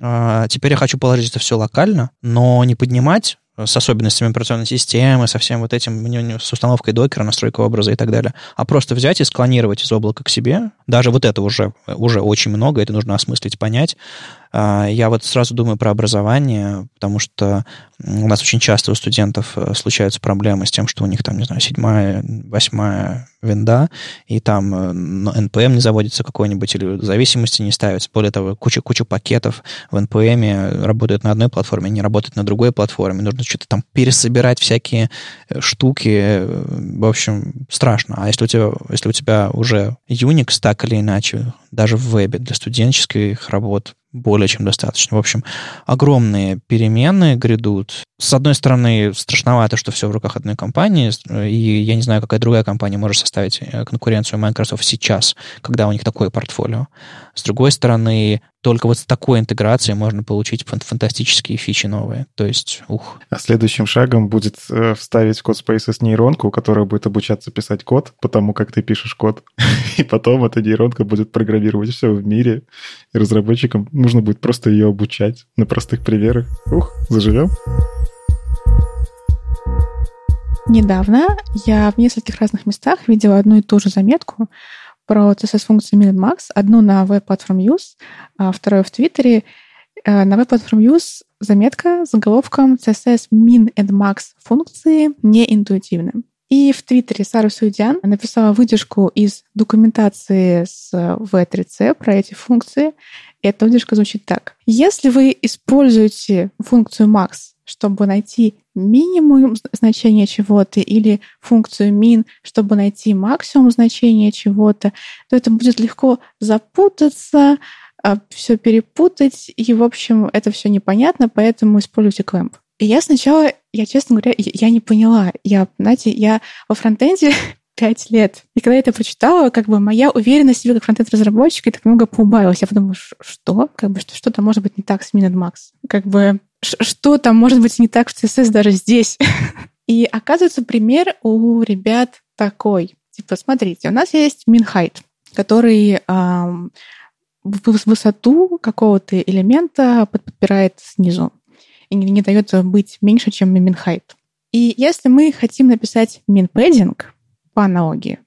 А, теперь я хочу положить это все локально, но не поднимать с особенностями операционной системы, со всем вот этим, с установкой докера, настройкой образа и так далее, а просто взять и склонировать из облака к себе, даже вот это уже, уже очень много, это нужно осмыслить, понять, я вот сразу думаю про образование, потому что у нас очень часто у студентов э, случаются проблемы с тем, что у них там, не знаю, седьмая, восьмая винда, и там NPM э, не заводится какой-нибудь, или зависимости не ставится. Более того, куча-куча пакетов в NPM работают на одной платформе, не работают на другой платформе. Нужно что-то там пересобирать всякие э, штуки. В общем, страшно. А если у тебя, если у тебя уже Unix так или иначе, даже в вебе для студенческих работ более чем достаточно. В общем, огромные перемены грядут. С одной стороны, страшновато, что все в руках одной компании, и я не знаю, какая другая компания может составить э, конкуренцию Microsoft сейчас, когда у них такое портфолио. С другой стороны, только вот с такой интеграцией можно получить фантастические фичи новые. То есть, ух. А следующим шагом будет э, вставить в CodeSpaces нейронку, которая будет обучаться писать код, потому как ты пишешь код. И потом эта нейронка будет программировать все в мире. И разработчикам нужно будет просто ее обучать на простых примерах. Ух, заживем. Недавно я в нескольких разных местах видела одну и ту же заметку про CSS-функцию min max. Одну на Web Platform Use, а вторую в Твиттере. Э, на Web Platform Use заметка с заголовком CSS min and max функции неинтуитивны. И в Твиттере Сара Суидян написала выдержку из документации с V3C про эти функции. И эта выдержка звучит так. Если вы используете функцию max чтобы найти минимум значения чего-то или функцию min, чтобы найти максимум значения чего-то, то это будет легко запутаться, а, все перепутать, и, в общем, это все непонятно, поэтому используйте клэмп. И я сначала, я, честно говоря, я не поняла. Я, знаете, я во фронтенде пять лет. И когда я это прочитала, как бы моя уверенность в себе как фронтенд-разработчика так много поубавилась. Я подумала, что? Как бы что-то может быть не так с Min Max. Как бы что там может быть не так в CSS даже здесь. И оказывается, пример у ребят такой. Типа, смотрите, у нас есть height, который эм, высоту какого-то элемента подпирает снизу и не, не дает быть меньше, чем height. И если мы хотим написать padding по аналогии,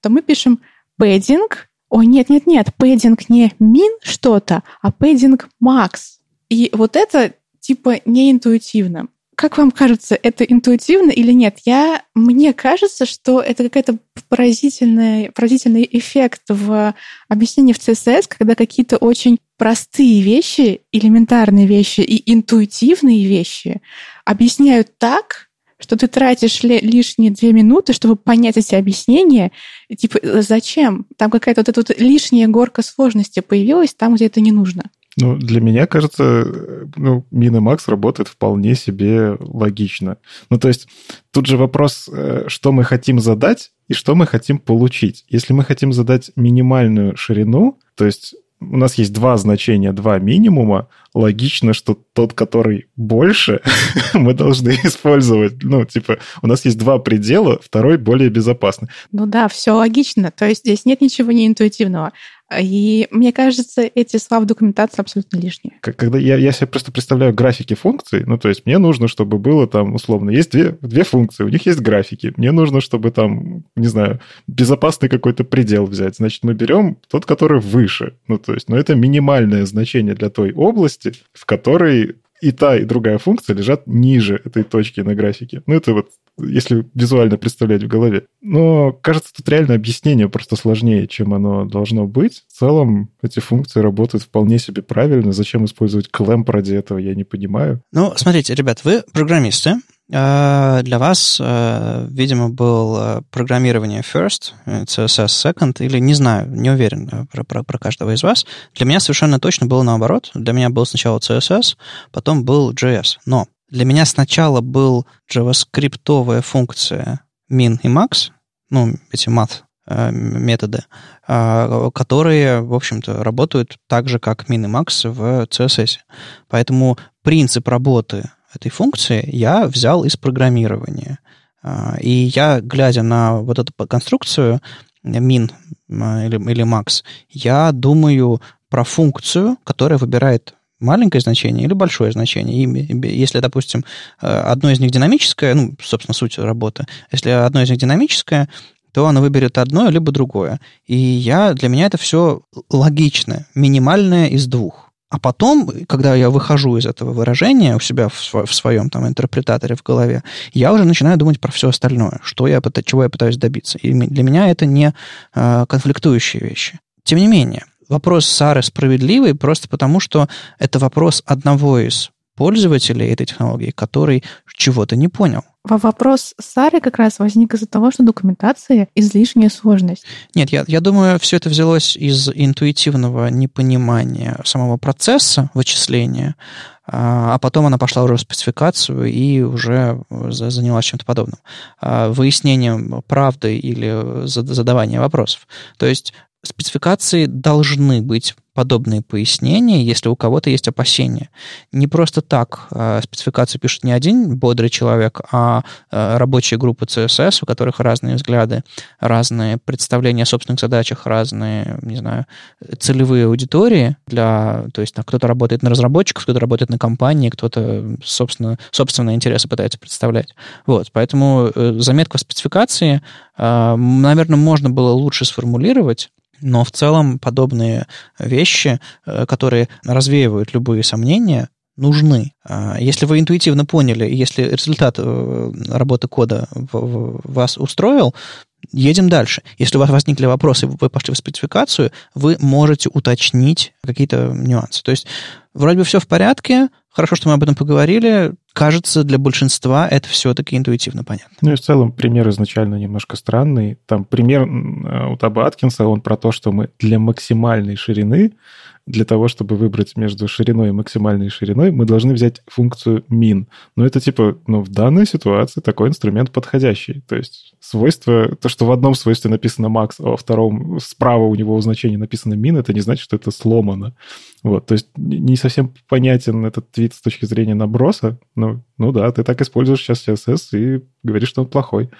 то мы пишем padding, ой, нет-нет-нет, padding не min что-то, а padding max. И вот это типа неинтуитивно. Как вам кажется, это интуитивно или нет? Я, мне кажется, что это какая-то поразительный, поразительный эффект в объяснении в CSS, когда какие-то очень простые вещи, элементарные вещи и интуитивные вещи объясняют так, что ты тратишь лишние две минуты, чтобы понять эти объяснения. Типа, зачем? Там какая-то вот эта вот лишняя горка сложности появилась там, где это не нужно. Ну, для меня кажется, ну, Min работает вполне себе логично. Ну, то есть тут же вопрос, э, что мы хотим задать и что мы хотим получить. Если мы хотим задать минимальную ширину, то есть у нас есть два значения, два минимума, логично, что тот, который больше, мы должны использовать. Ну, типа, у нас есть два предела, второй более безопасный. Ну да, все логично. То есть здесь нет ничего неинтуитивного. И мне кажется, эти слова в документации абсолютно лишние. Когда я, я себе просто представляю графики функций, ну, то есть мне нужно, чтобы было там, условно, есть две, две функции, у них есть графики. Мне нужно, чтобы там, не знаю, безопасный какой-то предел взять. Значит, мы берем тот, который выше. Ну, то есть, но это минимальное значение для той области, в которой и та, и другая функция лежат ниже этой точки на графике. Ну, это вот если визуально представлять в голове. Но, кажется, тут реально объяснение просто сложнее, чем оно должно быть. В целом, эти функции работают вполне себе правильно. Зачем использовать клэмп ради этого, я не понимаю. Ну, смотрите, ребят, вы программисты, а, для вас, а, видимо, был программирование first, CSS second, или не знаю, не уверен про, про, про каждого из вас. Для меня совершенно точно было наоборот. Для меня был сначала CSS, потом был JS. Но для меня сначала был JavaScript функция min и max, ну, эти math методы, которые, в общем-то, работают так же, как min и max в CSS. Поэтому принцип работы этой функции я взял из программирования. А, и я, глядя на вот эту конструкцию min а, или, или max, я думаю про функцию, которая выбирает маленькое значение или большое значение. И если, допустим, одно из них динамическое, ну, собственно, суть работы, если одно из них динамическое, то оно выберет одно либо другое. И я, для меня это все логично, минимальное из двух. А потом, когда я выхожу из этого выражения у себя в, в своем там интерпретаторе в голове, я уже начинаю думать про все остальное, что я, чего я пытаюсь добиться. И для меня это не э, конфликтующие вещи. Тем не менее, вопрос Сары справедливый просто потому, что это вопрос одного из пользователей этой технологии, который чего-то не понял. Вопрос Сары как раз возник из-за того, что документация излишняя сложность. Нет, я, я думаю, все это взялось из интуитивного непонимания самого процесса вычисления, а, а потом она пошла уже в спецификацию и уже занялась чем-то подобным. А, выяснением правды или задаванием вопросов. То есть спецификации должны быть подобные пояснения, если у кого-то есть опасения. Не просто так э, спецификацию пишет не один бодрый человек, а э, рабочие группы CSS, у которых разные взгляды, разные представления о собственных задачах, разные, не знаю, целевые аудитории для, то есть кто-то работает на разработчиков, кто-то работает на компании, кто-то, собственно, собственные интересы пытается представлять. Вот, поэтому э, заметку в спецификации, наверное, можно было лучше сформулировать, но в целом подобные вещи, э, которые развеивают любые сомнения, нужны. А если вы интуитивно поняли, если результат э, работы кода вас устроил, едем дальше. Если у вас возникли вопросы, вы пошли в спецификацию, вы можете уточнить какие-то нюансы. То есть вроде бы все в порядке, хорошо, что мы об этом поговорили. Кажется, для большинства это все-таки интуитивно понятно. Ну и в целом пример изначально немножко странный. Там пример у Таба Аткинса, он про то, что мы для максимальной ширины для того, чтобы выбрать между шириной и максимальной шириной, мы должны взять функцию min. Но это типа, ну, в данной ситуации такой инструмент подходящий. То есть свойство, то, что в одном свойстве написано max, а во втором справа у него значение написано min, это не значит, что это сломано. Вот, то есть не совсем понятен этот твит с точки зрения наброса. Ну, ну да, ты так используешь сейчас CSS и говоришь, что он плохой.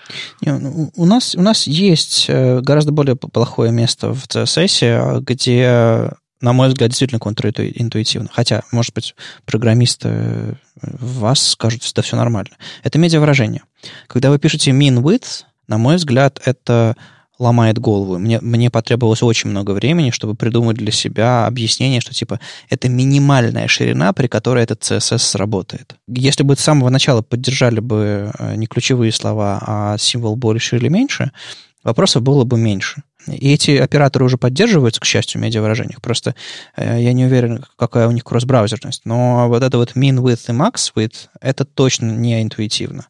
Не, ну, у, нас, у нас есть э, гораздо более плохое место в CSS, где на мой взгляд, действительно контринтуитивно. Хотя, может быть, программисты вас скажут, что все нормально. Это медиавыражение. Когда вы пишете min width, на мой взгляд, это ломает голову. Мне, мне потребовалось очень много времени, чтобы придумать для себя объяснение, что типа это минимальная ширина, при которой этот CSS сработает. Если бы с самого начала поддержали бы э, не ключевые слова, а символ больше или меньше, вопросов было бы меньше. И эти операторы уже поддерживаются, к счастью, в медиавыражениях. Просто э, я не уверен, какая у них кросс-браузерность. Но вот это вот min width и max width, это точно не интуитивно.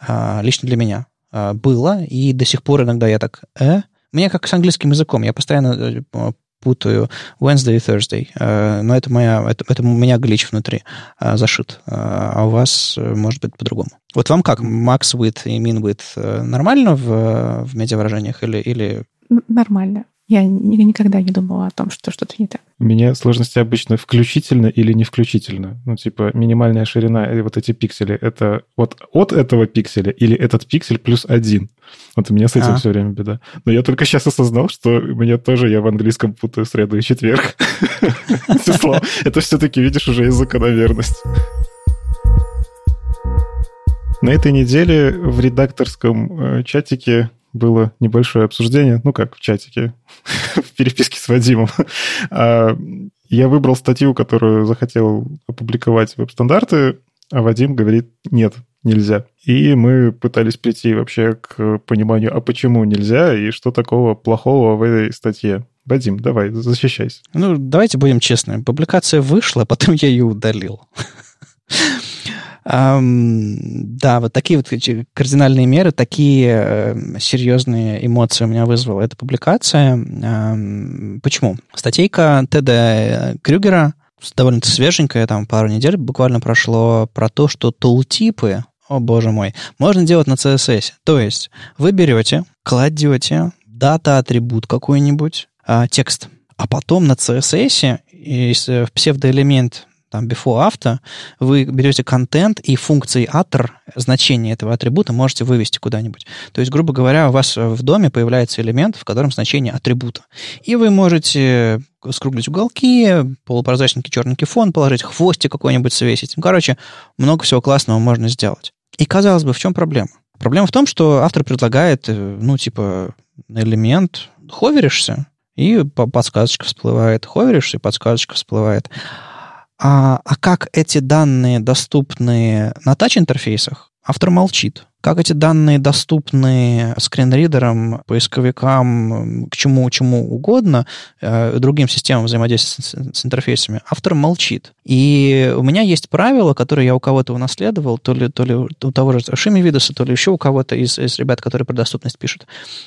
А, лично для меня. А, было, и до сих пор иногда я так, э? Мне как с английским языком, я постоянно э, путаю Wednesday и Thursday, э, но это, моя, это, это у меня глич внутри э, зашит, а у вас может быть по-другому. Вот вам как, max width и min width нормально в, в медиавыражениях или, или... Нормально. Я никогда не думала о том, что что-то не так. У меня сложности обычно включительно или не включительно. Ну, типа, минимальная ширина и вот эти пиксели, это вот от этого пикселя или этот пиксель плюс один. Вот у меня с этим а. все время беда. Но я только сейчас осознал, что мне тоже, я в английском путаю среду и четверг. Это все-таки, видишь, уже из закономерность. На этой неделе в редакторском э, чатике было небольшое обсуждение, ну как в чатике, в переписке с Вадимом. А, я выбрал статью, которую захотел опубликовать в веб-стандарты, а Вадим говорит, нет, нельзя. И мы пытались прийти вообще к пониманию, а почему нельзя и что такого плохого в этой статье. Вадим, давай, защищайся. Ну, давайте будем честными. Публикация вышла, потом я ее удалил. Да, вот такие вот кардинальные меры, такие э, серьезные эмоции у меня вызвала эта публикация. Почему? Статейка Теда Крюгера, довольно свеженькая, там пару недель буквально прошло, про то, что тултипы, о боже мой, можно делать на CSS. То есть вы берете, кладете дата-атрибут какой-нибудь, а, текст, а потом на CSS, если в псевдоэлемент там before, after, вы берете контент и функции attr, значение этого атрибута, можете вывести куда-нибудь. То есть, грубо говоря, у вас в доме появляется элемент, в котором значение атрибута. И вы можете скруглить уголки, полупрозрачненький черненький фон положить, хвостик какой-нибудь свесить. Ну, короче, много всего классного можно сделать. И, казалось бы, в чем проблема? Проблема в том, что автор предлагает, э, ну, типа, элемент ховеришься, и подсказочка всплывает. Ховеришься, и подсказочка всплывает. А, а как эти данные доступны на тач-интерфейсах, автор молчит. Как эти данные доступны скринридерам, поисковикам, к чему, чему угодно, э, другим системам взаимодействия с, с интерфейсами, автор молчит. И у меня есть правило, которое я у кого-то унаследовал, то ли, то ли у того же Шими Видоса, то ли еще у кого-то из, из ребят, которые про доступность пишут.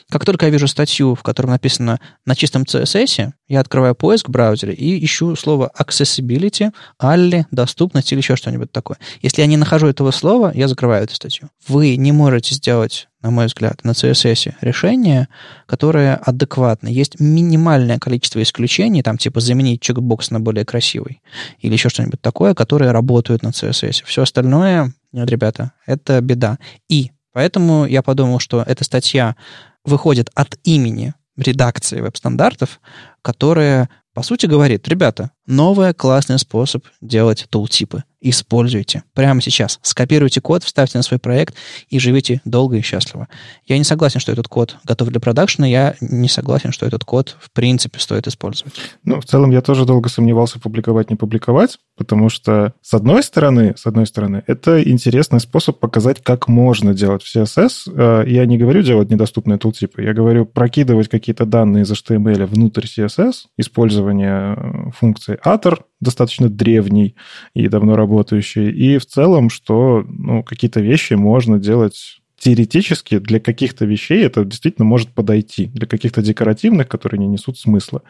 Как только я вижу статью, в которой написано на чистом CSS, я открываю поиск в браузере и ищу слово accessibility, alli, доступность или еще что-нибудь такое. Если я не нахожу этого слова, я закрываю эту статью. Вы не можете сделать, на мой взгляд, на CSS решение, которое адекватно. Есть минимальное количество исключений, там типа заменить чекбокс на более красивый или еще что-нибудь такое, которые работают на CSS. Все остальное, нет, ребята, это беда. И поэтому я подумал, что эта статья выходит от имени редакции веб-стандартов, которая, по сути, говорит, ребята, новый классный способ делать тултипы используйте прямо сейчас. Скопируйте код, вставьте на свой проект и живите долго и счастливо. Я не согласен, что этот код готов для продакшена, я не согласен, что этот код в принципе стоит использовать. Ну, в целом я тоже долго сомневался, публиковать, не публиковать, потому что, с одной стороны, с одной стороны, это интересный способ показать, как можно делать в CSS. Э, я не говорю делать недоступные тултипы, я говорю прокидывать какие-то данные из HTML внутрь CSS, использование э, функции attr, достаточно древний и давно работающий. И в целом, что ну, какие-то вещи можно делать теоретически для каких-то вещей это действительно может подойти, для каких-то декоративных, которые не несут смысла.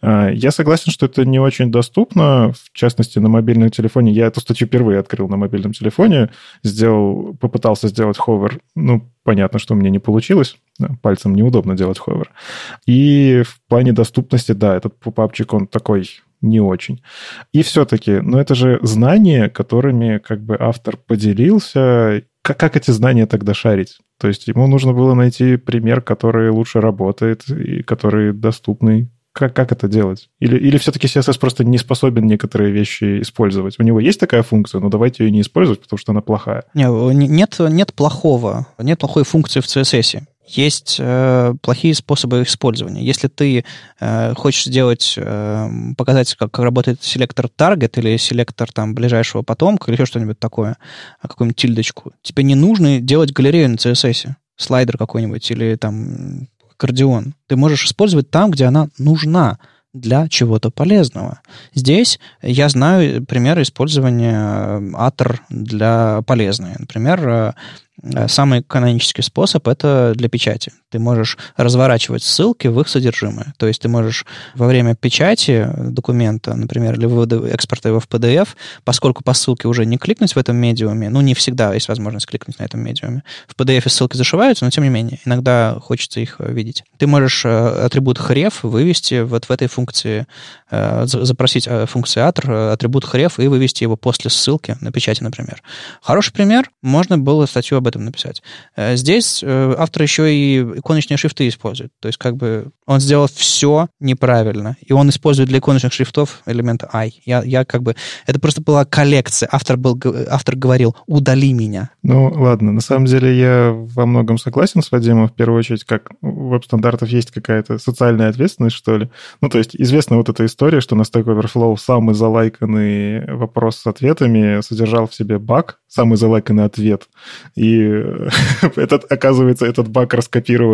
А, я согласен, что это не очень доступно, в частности, на мобильном телефоне. Я эту статью впервые открыл на мобильном телефоне, сделал, попытался сделать ховер. Ну, понятно, что у меня не получилось. Пальцем неудобно делать ховер. И в плане доступности, да, этот попапчик, он такой не очень. И все-таки, ну это же знания, которыми как бы автор поделился. Как, как эти знания тогда шарить? То есть ему нужно было найти пример, который лучше работает и который доступный. Как, как это делать? Или, или все-таки CSS просто не способен некоторые вещи использовать? У него есть такая функция, но давайте ее не использовать, потому что она плохая. Не, нет, нет плохого. Нет плохой функции в CSS есть э, плохие способы использования. Если ты э, хочешь сделать, э, показать, как, работает селектор target или селектор там ближайшего потомка или еще что-нибудь такое, а какую-нибудь тильдочку, тебе не нужно делать галерею на CSS, слайдер какой-нибудь или там аккордеон. Ты можешь использовать там, где она нужна для чего-то полезного. Здесь я знаю примеры использования Atter для полезной. Например, Э, самый канонический способ — это для печати. Ты можешь разворачивать ссылки в их содержимое. То есть ты можешь во время печати документа, например, или вывода экспорта его в PDF, поскольку по ссылке уже не кликнуть в этом медиуме, ну, не всегда есть возможность кликнуть на этом медиуме. В PDF ссылки зашиваются, но тем не менее, иногда хочется их э, видеть. Ты можешь э, атрибут href вывести вот в этой функции, запросить функцию atr, атрибут href и вывести его после ссылки на печати, например. Хороший пример, можно было статью об этом написать. Э, здесь э, автор еще и иконочные шрифты использует. То есть как бы он сделал все неправильно. И он использует для иконочных шрифтов элемент I. Я, я как бы... Это просто была коллекция. Автор, был, автор говорил, удали меня. Ну, ладно. На самом деле я во многом согласен с Вадимом. В первую очередь, как у веб-стандартов есть какая-то социальная ответственность, что ли. Ну, то есть известна вот эта история, что на Stack Overflow самый залайканный вопрос с ответами содержал в себе баг, самый залайканный ответ. И этот, оказывается, этот баг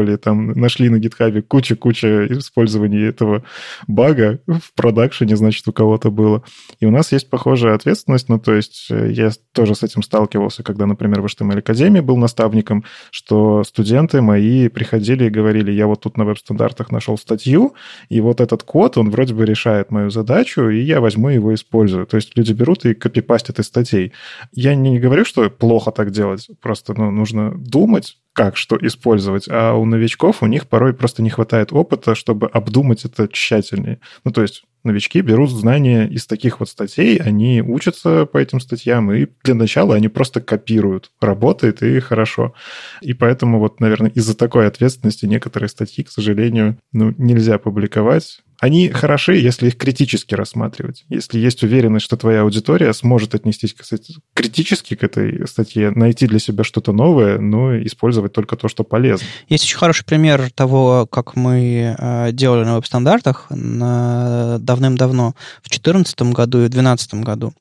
раскопировали, там нашли на гитхабе куча-куча использований этого бага в продакшене, значит, у кого-то было. И у нас есть похожая ответственность, ну, то есть э, я тоже с этим сталкивался, когда, например, в HTML Академии был наставником, что студенты мои приходили и говорили, я вот тут на веб-стандартах нашел статью, и вот этот код, он вроде бы решает мою задачу, и я возьму его и использую. То есть люди берут и копипастят из статей. Я не говорю, что плохо так делать, просто ну, нужно думать, как что использовать, а у новичков у них порой просто не хватает опыта, чтобы обдумать это тщательнее. Ну, то есть новички берут знания из таких вот статей, они учатся по этим статьям, и для начала они просто копируют. Работает и хорошо. И поэтому вот, наверное, из-за такой ответственности некоторые статьи, к сожалению, ну, нельзя публиковать, они хороши, если их критически рассматривать. Если есть уверенность, что твоя аудитория сможет отнестись кстати, критически к этой статье, найти для себя что-то новое, но использовать только то, что полезно. Есть очень хороший пример того, как мы э, делали на веб-стандартах давным-давно, в 2014 году и в 2012 году.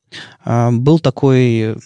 Э, был такой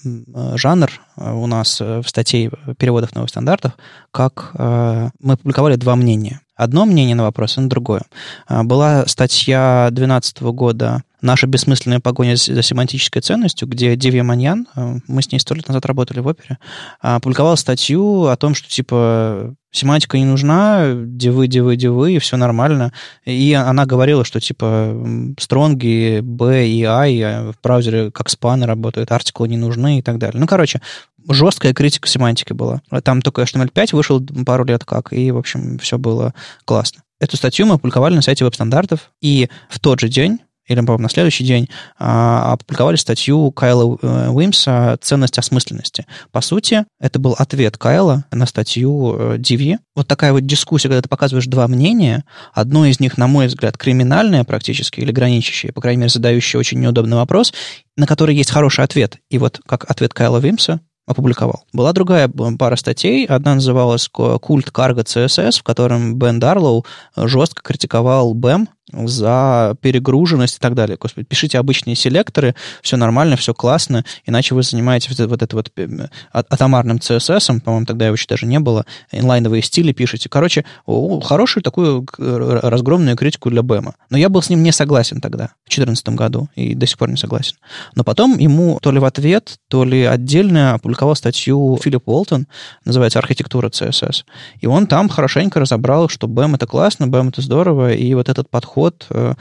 жанр э, у нас в статье переводов на веб-стандартах, как мы публиковали два мнения одно мнение на вопрос, а на другое. А, была статья 2012 года «Наша бессмысленная погоня за семантической ценностью», где Дивья Маньян, а, мы с ней сто лет назад работали в опере, опубликовала статью о том, что, типа, семантика не нужна, дивы, дивы, дивы, и все нормально. И она говорила, что, типа, стронги, B и I в браузере как спаны работают, артиклы не нужны и так далее. Ну, короче, жесткая критика семантики была. Там только HTML5 вышел пару лет как, и, в общем, все было классно. Эту статью мы опубликовали на сайте веб-стандартов, и в тот же день или, по-моему, на следующий день а, опубликовали статью Кайла э, Уимса «Ценность осмысленности». По сути, это был ответ Кайла на статью э, Диви. Вот такая вот дискуссия, когда ты показываешь два мнения, одно из них, на мой взгляд, криминальное практически или граничащее, по крайней мере, задающее очень неудобный вопрос, на который есть хороший ответ. И вот как ответ Кайла Уимса опубликовал. Была другая пара статей. Одна называлась «Культ карго CSS», в котором Бен Дарлоу жестко критиковал BEM за перегруженность и так далее. Господи, пишите обычные селекторы, все нормально, все классно, иначе вы занимаетесь вот, это вот э, атомарным CSS, по-моему, тогда его еще даже не было, инлайновые стили пишете. Короче, хорошую такую разгромную критику для Бэма. Но я был с ним не согласен тогда, в 2014 году, и до сих пор не согласен. Но потом ему то ли в ответ, то ли отдельно опубликовал статью Филипп Уолтон, называется «Архитектура CSS». И он там хорошенько разобрал, что Бэм это классно, Бэм это здорово, и вот этот подход подход, э,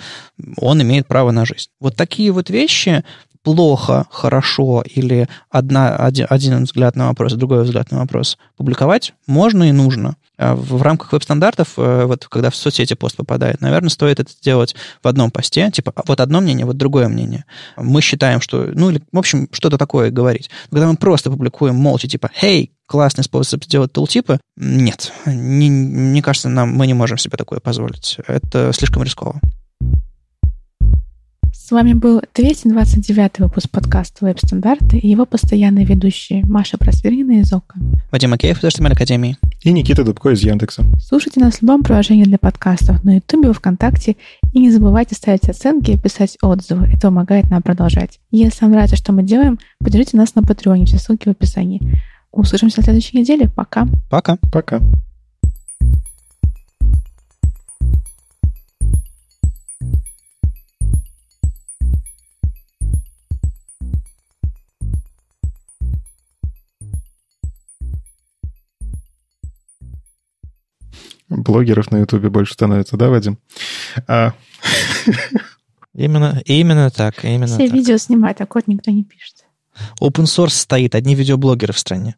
он имеет право на жизнь. Вот такие вот вещи плохо, хорошо или одна, один, один взгляд на вопрос, другой взгляд на вопрос публиковать можно и нужно. А в, рамках веб-стандартов, э, вот когда в соцсети пост попадает, наверное, стоит это сделать в одном посте, типа вот одно мнение, вот другое мнение. Мы считаем, что, ну, или, в общем, что-то такое говорить. когда мы просто публикуем молча, типа, «Hey, классный способ сделать тултипы. Нет, не, мне кажется, нам, мы не можем себе такое позволить. Это слишком рисково. вами был 229 выпуск подкаста «Веб-стандарты» и его постоянные ведущие Маша Просверина из ОКО. Вадим Макеев из HTML Академии. И Никита Дубко из Яндекса. Слушайте нас в любом приложении для подкастов на Ютубе, ВКонтакте. И не забывайте ставить оценки и писать отзывы. Это помогает нам продолжать. Если вам нравится, что мы делаем, поддержите нас на Патреоне. Все ссылки в описании. Услышимся на следующей неделе. Пока. Пока. Пока. Блогеров на Ютубе больше становится, да, Вадим? А... Именно, именно так, именно Все так. видео снимать, а код никто не пишет. Open source стоит, одни видеоблогеры в стране.